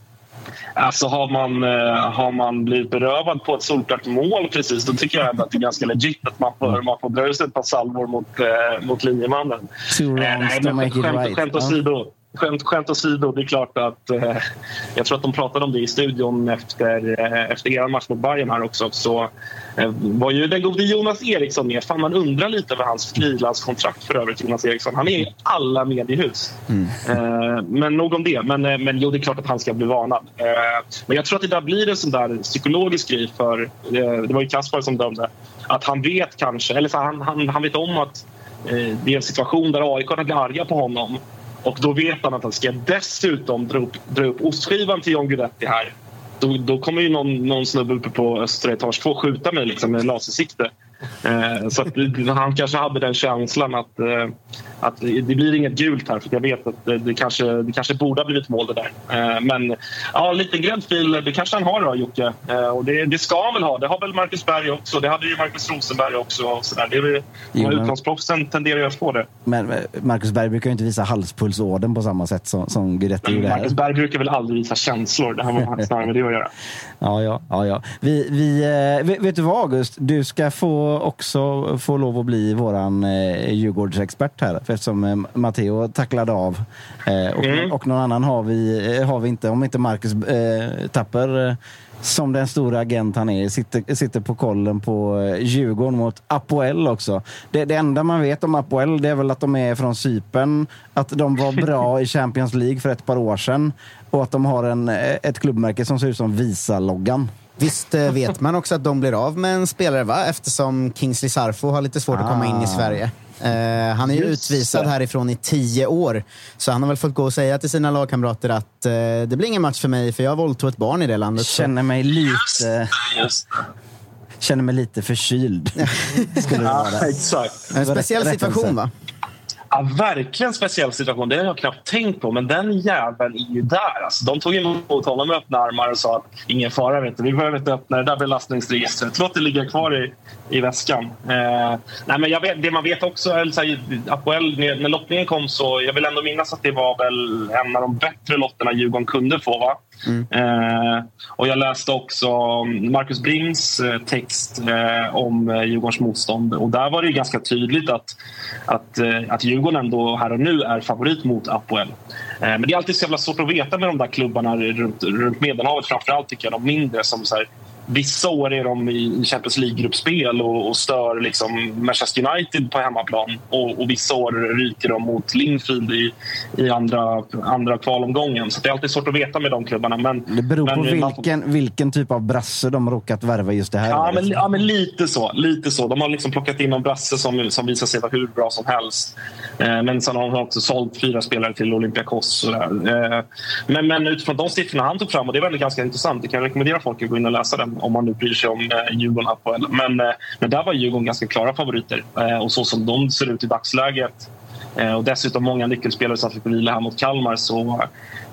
Alltså har man, eh, har man blivit berövad på ett solklart mål precis, då tycker jag att det är ganska legit att man får, man får dra ut ett par salvor mot, eh, mot linjemannen. Two rounds eh, nej, to make it right. Skämt åsido. Skämt, skämt åsido, det är klart att eh, jag tror att de pratade om det i studion efter, eh, efter er match mot Bayern här också. Så eh, var ju den gode Jonas Eriksson med. Fan, man undrar lite över hans frilanskontrakt för övrigt, Jonas Eriksson. Han är i alla mediehus. Mm. Eh, men nog om det. Men, eh, men jo, det är klart att han ska bli varnad. Eh, men jag tror att det där blir en sån där psykologisk grej för, det var ju Kaspar som dömde, att han vet kanske, eller så han, han, han vet om att det är en situation där AIK blir arga på honom och då vet han att han ska dessutom dra upp, dra upp ostskivan till John Guidetti här. Då, då kommer ju någon, någon snubbe uppe på östra etage 2 skjuta mig liksom, med lasersikte. Eh, så han kanske hade den känslan att, eh, att det blir inget gult här för jag vet att det, kanske, det kanske borde ha blivit mål det där. Eh, men ja, lite gräddfil, det kanske han har då Jocke. Och det, det, ska han väl ha. Det har väl Marcus Berg också. Det hade ju Marcus Rosenberg också. Och så där. Det är, jo, utlandsproffsen tenderar ju att få det. Men Marcus Berg brukar ju inte visa halspulsådern på samma sätt som, som Guidetti gjorde Marcus Berg brukar väl aldrig visa känslor. Det har man *laughs* snarare med det att göra. Ja, ja. ja, ja. Vi, vi, vet du vad August? Du ska få också få lov att bli våran eh, Djurgårdsexpert här. Eftersom eh, Matteo tacklade av. Eh, och, mm. och någon annan har vi, eh, har vi inte. Om inte Marcus eh, Tapper eh, som den stora agent han är, sitter, sitter på kollen på eh, Djurgården mot Apoel också. Det, det enda man vet om Apoel det är väl att de är från Sypen, att de var bra *laughs* i Champions League för ett par år sedan och att de har en, ett klubbmärke som ser ut som Visa-loggan. Visst eh, vet man också att de blir av med en spelare va? eftersom Kingsley Sarfo har lite svårt ah. att komma in i ah. Sverige. Uh, han är ju utvisad härifrån i tio år. Så han har väl fått gå och säga till sina lagkamrater att uh, det blir ingen match för mig för jag våldtog ett barn i det landet. Känner mig lite... Känner mig lite förkyld. *laughs* Skulle det vara. Ja, exakt. En speciell situation va? Ja, verkligen speciell situation. Det har jag knappt tänkt på. Men den jäveln är ju där. Alltså, de tog emot honom med öppna armar och sa att ingen fara, vet du. vi behöver inte öppna det där belastningsregistret. Låt det ligga kvar i, i väskan. Eh, nej, men jag vet, det man vet också, så här, Apoel, när, när lottningen kom så jag vill ändå minnas att det var väl en av de bättre lotterna Djurgården kunde få. Va? Mm. Eh, och jag läste också Marcus Brings eh, text eh, om eh, Djurgårdens motstånd och där var det ganska tydligt att, att, eh, att Djurgården ändå här och nu är favorit mot Apoel. Eh, men det är alltid så jävla svårt att veta med de där klubbarna runt, runt Medelhavet. Framförallt tycker jag de mindre som så här, Vissa år är de i Champions League-gruppspel och, och, stör liksom Manchester United på hemmaplan. Och, och vissa år ryker de mot Linfield i, i andra, andra kvalomgången. Så det är alltid svårt att veta med de klubbarna. Men, det beror men, på vilken, man... vilken typ av brasse de råkat värva just det här ja, men, ja, men lite så. Lite så. De har liksom plockat in en brasse som, som visar sig vara hur bra som helst. Eh, men sen har de också sålt fyra spelare till Olympiakos. Eh, men, men utifrån de siffrorna han tog fram, och det är väldigt ganska intressant. Jag kan rekommendera folk att gå in och läsa den om man nu bryr sig om eh, Djurgården. På, men, eh, men där var Djurgården ganska klara favoriter. Eh, och så som de ser ut i dagsläget och dessutom många nyckelspelare som fick vila här mot Kalmar. Så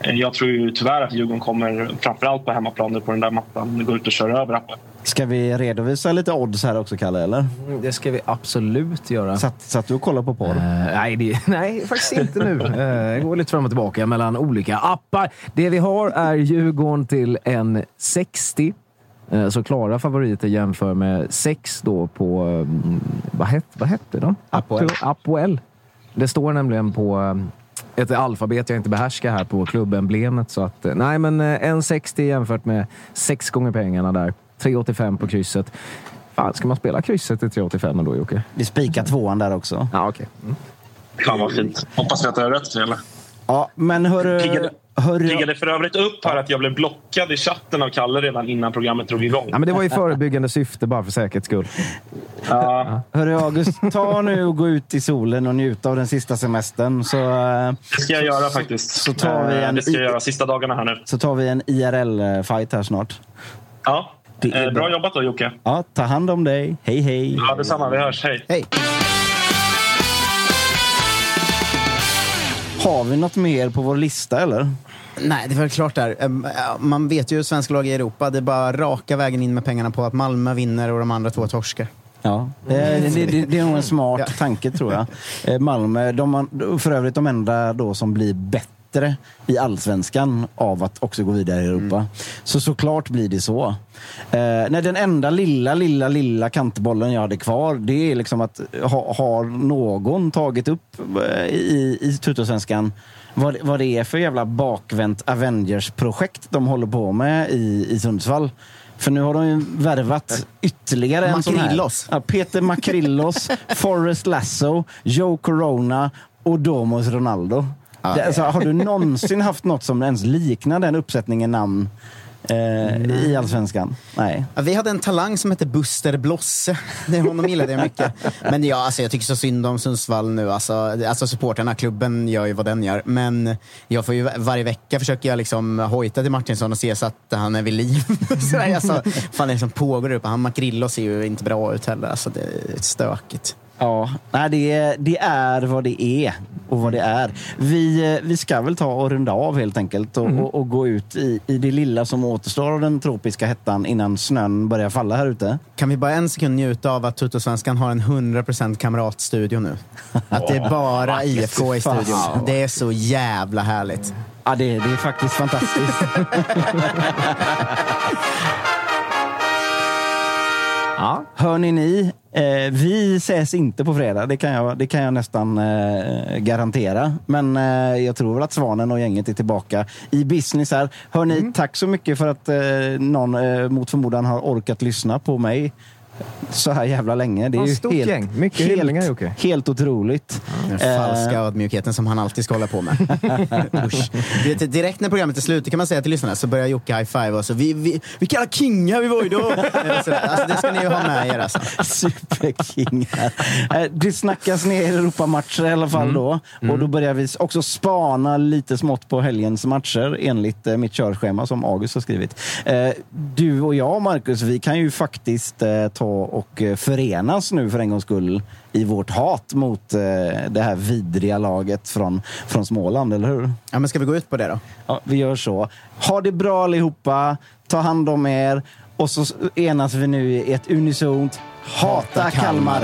jag tror ju tyvärr att Djurgården kommer, framförallt på hemmaplan på den där mattan, gå ut och köra över Apoel. Ska vi redovisa lite odds här också, Kalle? Eller? Mm, Det ska vi absolut göra. Satt, satt du och kollade på porr? Eh, nej, det, *laughs* nej, faktiskt inte nu. *laughs* Eh, Det går lite fram och tillbaka mellan olika appar. Det vi har är Djurgården till en 60. Eh, Så klara favoriter jämför med 6 då på... mm, Vad hette, vad hette de? Apoel. Apoel. Det står nämligen på eh, ett alfabet jag inte behärskar här på klubbemblemet. Så att, eh, nej, men eh, en 60 jämfört med 6 gånger pengarna där. 3,85 på krysset. Fan, ska man spela krysset i 3,85 då Jocke? Vi spikar tvåan där också. Ja, okej. Mm. Fan vad fint. Hoppas vi att jag har rätt, eller? Ja, men hörru... Piggade, hörru piggade för övrigt upp här att jag blev blockad i chatten av Kalle redan innan programmet drog igång. Ja, men det var i förebyggande syfte bara för säkerhets skull. Ja, hörru August, ta nu och gå ut i solen och njuta av den sista semestern. Så, eh, det ska jag göra faktiskt. så tar vi Eh, en- Det ska jag göra sista dagarna här nu. så tar vi en IRL-fight här snart. Ja. Det är Eh, bra bra. jobbat då Jocke. Ja, ta hand om dig. Hej, hej. Ja, detsamma. Vi hörs. Hej. Hej. Har vi något mer på vår lista eller? Nej, det är väl klart där. Ehm, Man vet ju svenska lag i Europa. Det är bara raka vägen in med pengarna på att Malmö vinner och de andra två torskar. Ja, det, det, det, det är nog en smart tanke tror jag. Eh, Malmö, de, för övrigt de enda då som blir bättre i allsvenskan av att också gå vidare i Europa. Så såklart blir det så. Eh, nej, den enda lilla, lilla, lilla kantbollen jag hade kvar, det är liksom att ha, har någon tagit upp eh, i, i Tuttosvenskan vad, vad det är för jävla bakvänt Avengers-projekt de håller på med i, i Sundsvall. För nu har de ju värvat ytterligare en sån här. Ja, Peter Makrillos, *laughs* Forrest Lasso, Joe Corona och Domos Ronaldo. Det, alltså, har du någonsin haft något som ens liknar den uppsättningen namn eh, i Allsvenskan? Nej. Ja, vi hade en talang som hette Buster Blosse. Det, honom gillade jag mycket. Men ja, alltså, jag tycker så synd om Sundsvall nu. Alltså, alltså supporterna, klubben gör ju vad den gör. Men jag får ju varje vecka försöker jag liksom hojta till Martinsson och se så att han är vid liv. *laughs* så där, alltså, fan det är som pågår där uppe. Han Makrillo ser ju inte bra ut heller. Alltså, det är stökigt. Ja, nej, det, är- det är vad det är och vad det är. Vi, eh, vi ska väl ta och runda av helt enkelt och, och, och gå ut i, i det lilla som återstår av den tropiska hettan innan snön börjar falla här ute. Kan vi bara en sekund njuta av att Tuttosvenskan har en 100% kamratstudio nu? Att det är bara IFK i studion. Det är så jävla härligt. Ja, det, det är faktiskt fantastiskt. *laughs* Ja. Hörni ni, eh, vi ses inte på fredag. Det kan jag, det kan jag nästan eh, garantera. Men eh, jag tror väl att Svanen och gänget är tillbaka i business här. Hörni, tack så mycket för att eh, någon eh, mot förmodan har orkat lyssna på mig så här jävla länge. Det är Ja, ju stort helt, gäng. Mycket hyllningar, helt, Jocke. helt otroligt. Den Eh, falska ödmjukheten som han alltid ska hålla på med. *laughs* Usch. Vet, direkt när programmet är slut, det kan man säga till lyssnarna, så börjar Jocke high-five och så vi, vi, vilka jävla kingar vi var idag! *laughs* Sådär. Alltså, det ska ni ju ha med er alltså. Superkingar. Eh, Det snackas ner Europamatcher i alla fall då. Och då börjar vi också spana lite smått på helgens matcher enligt eh, mitt körschema som August har skrivit. Eh, Du och jag, Marcus, vi kan ju faktiskt eh, ta och eh, förenas nu för en gångs skull i vårt hat mot eh, det här vidriga laget från, från Småland, eller hur? Ja, men ska vi gå ut på det då? Ja, vi gör så. Ha det bra allihopa. Ta hand om er. Och så enas vi nu i ett unisont Hata Kalmar.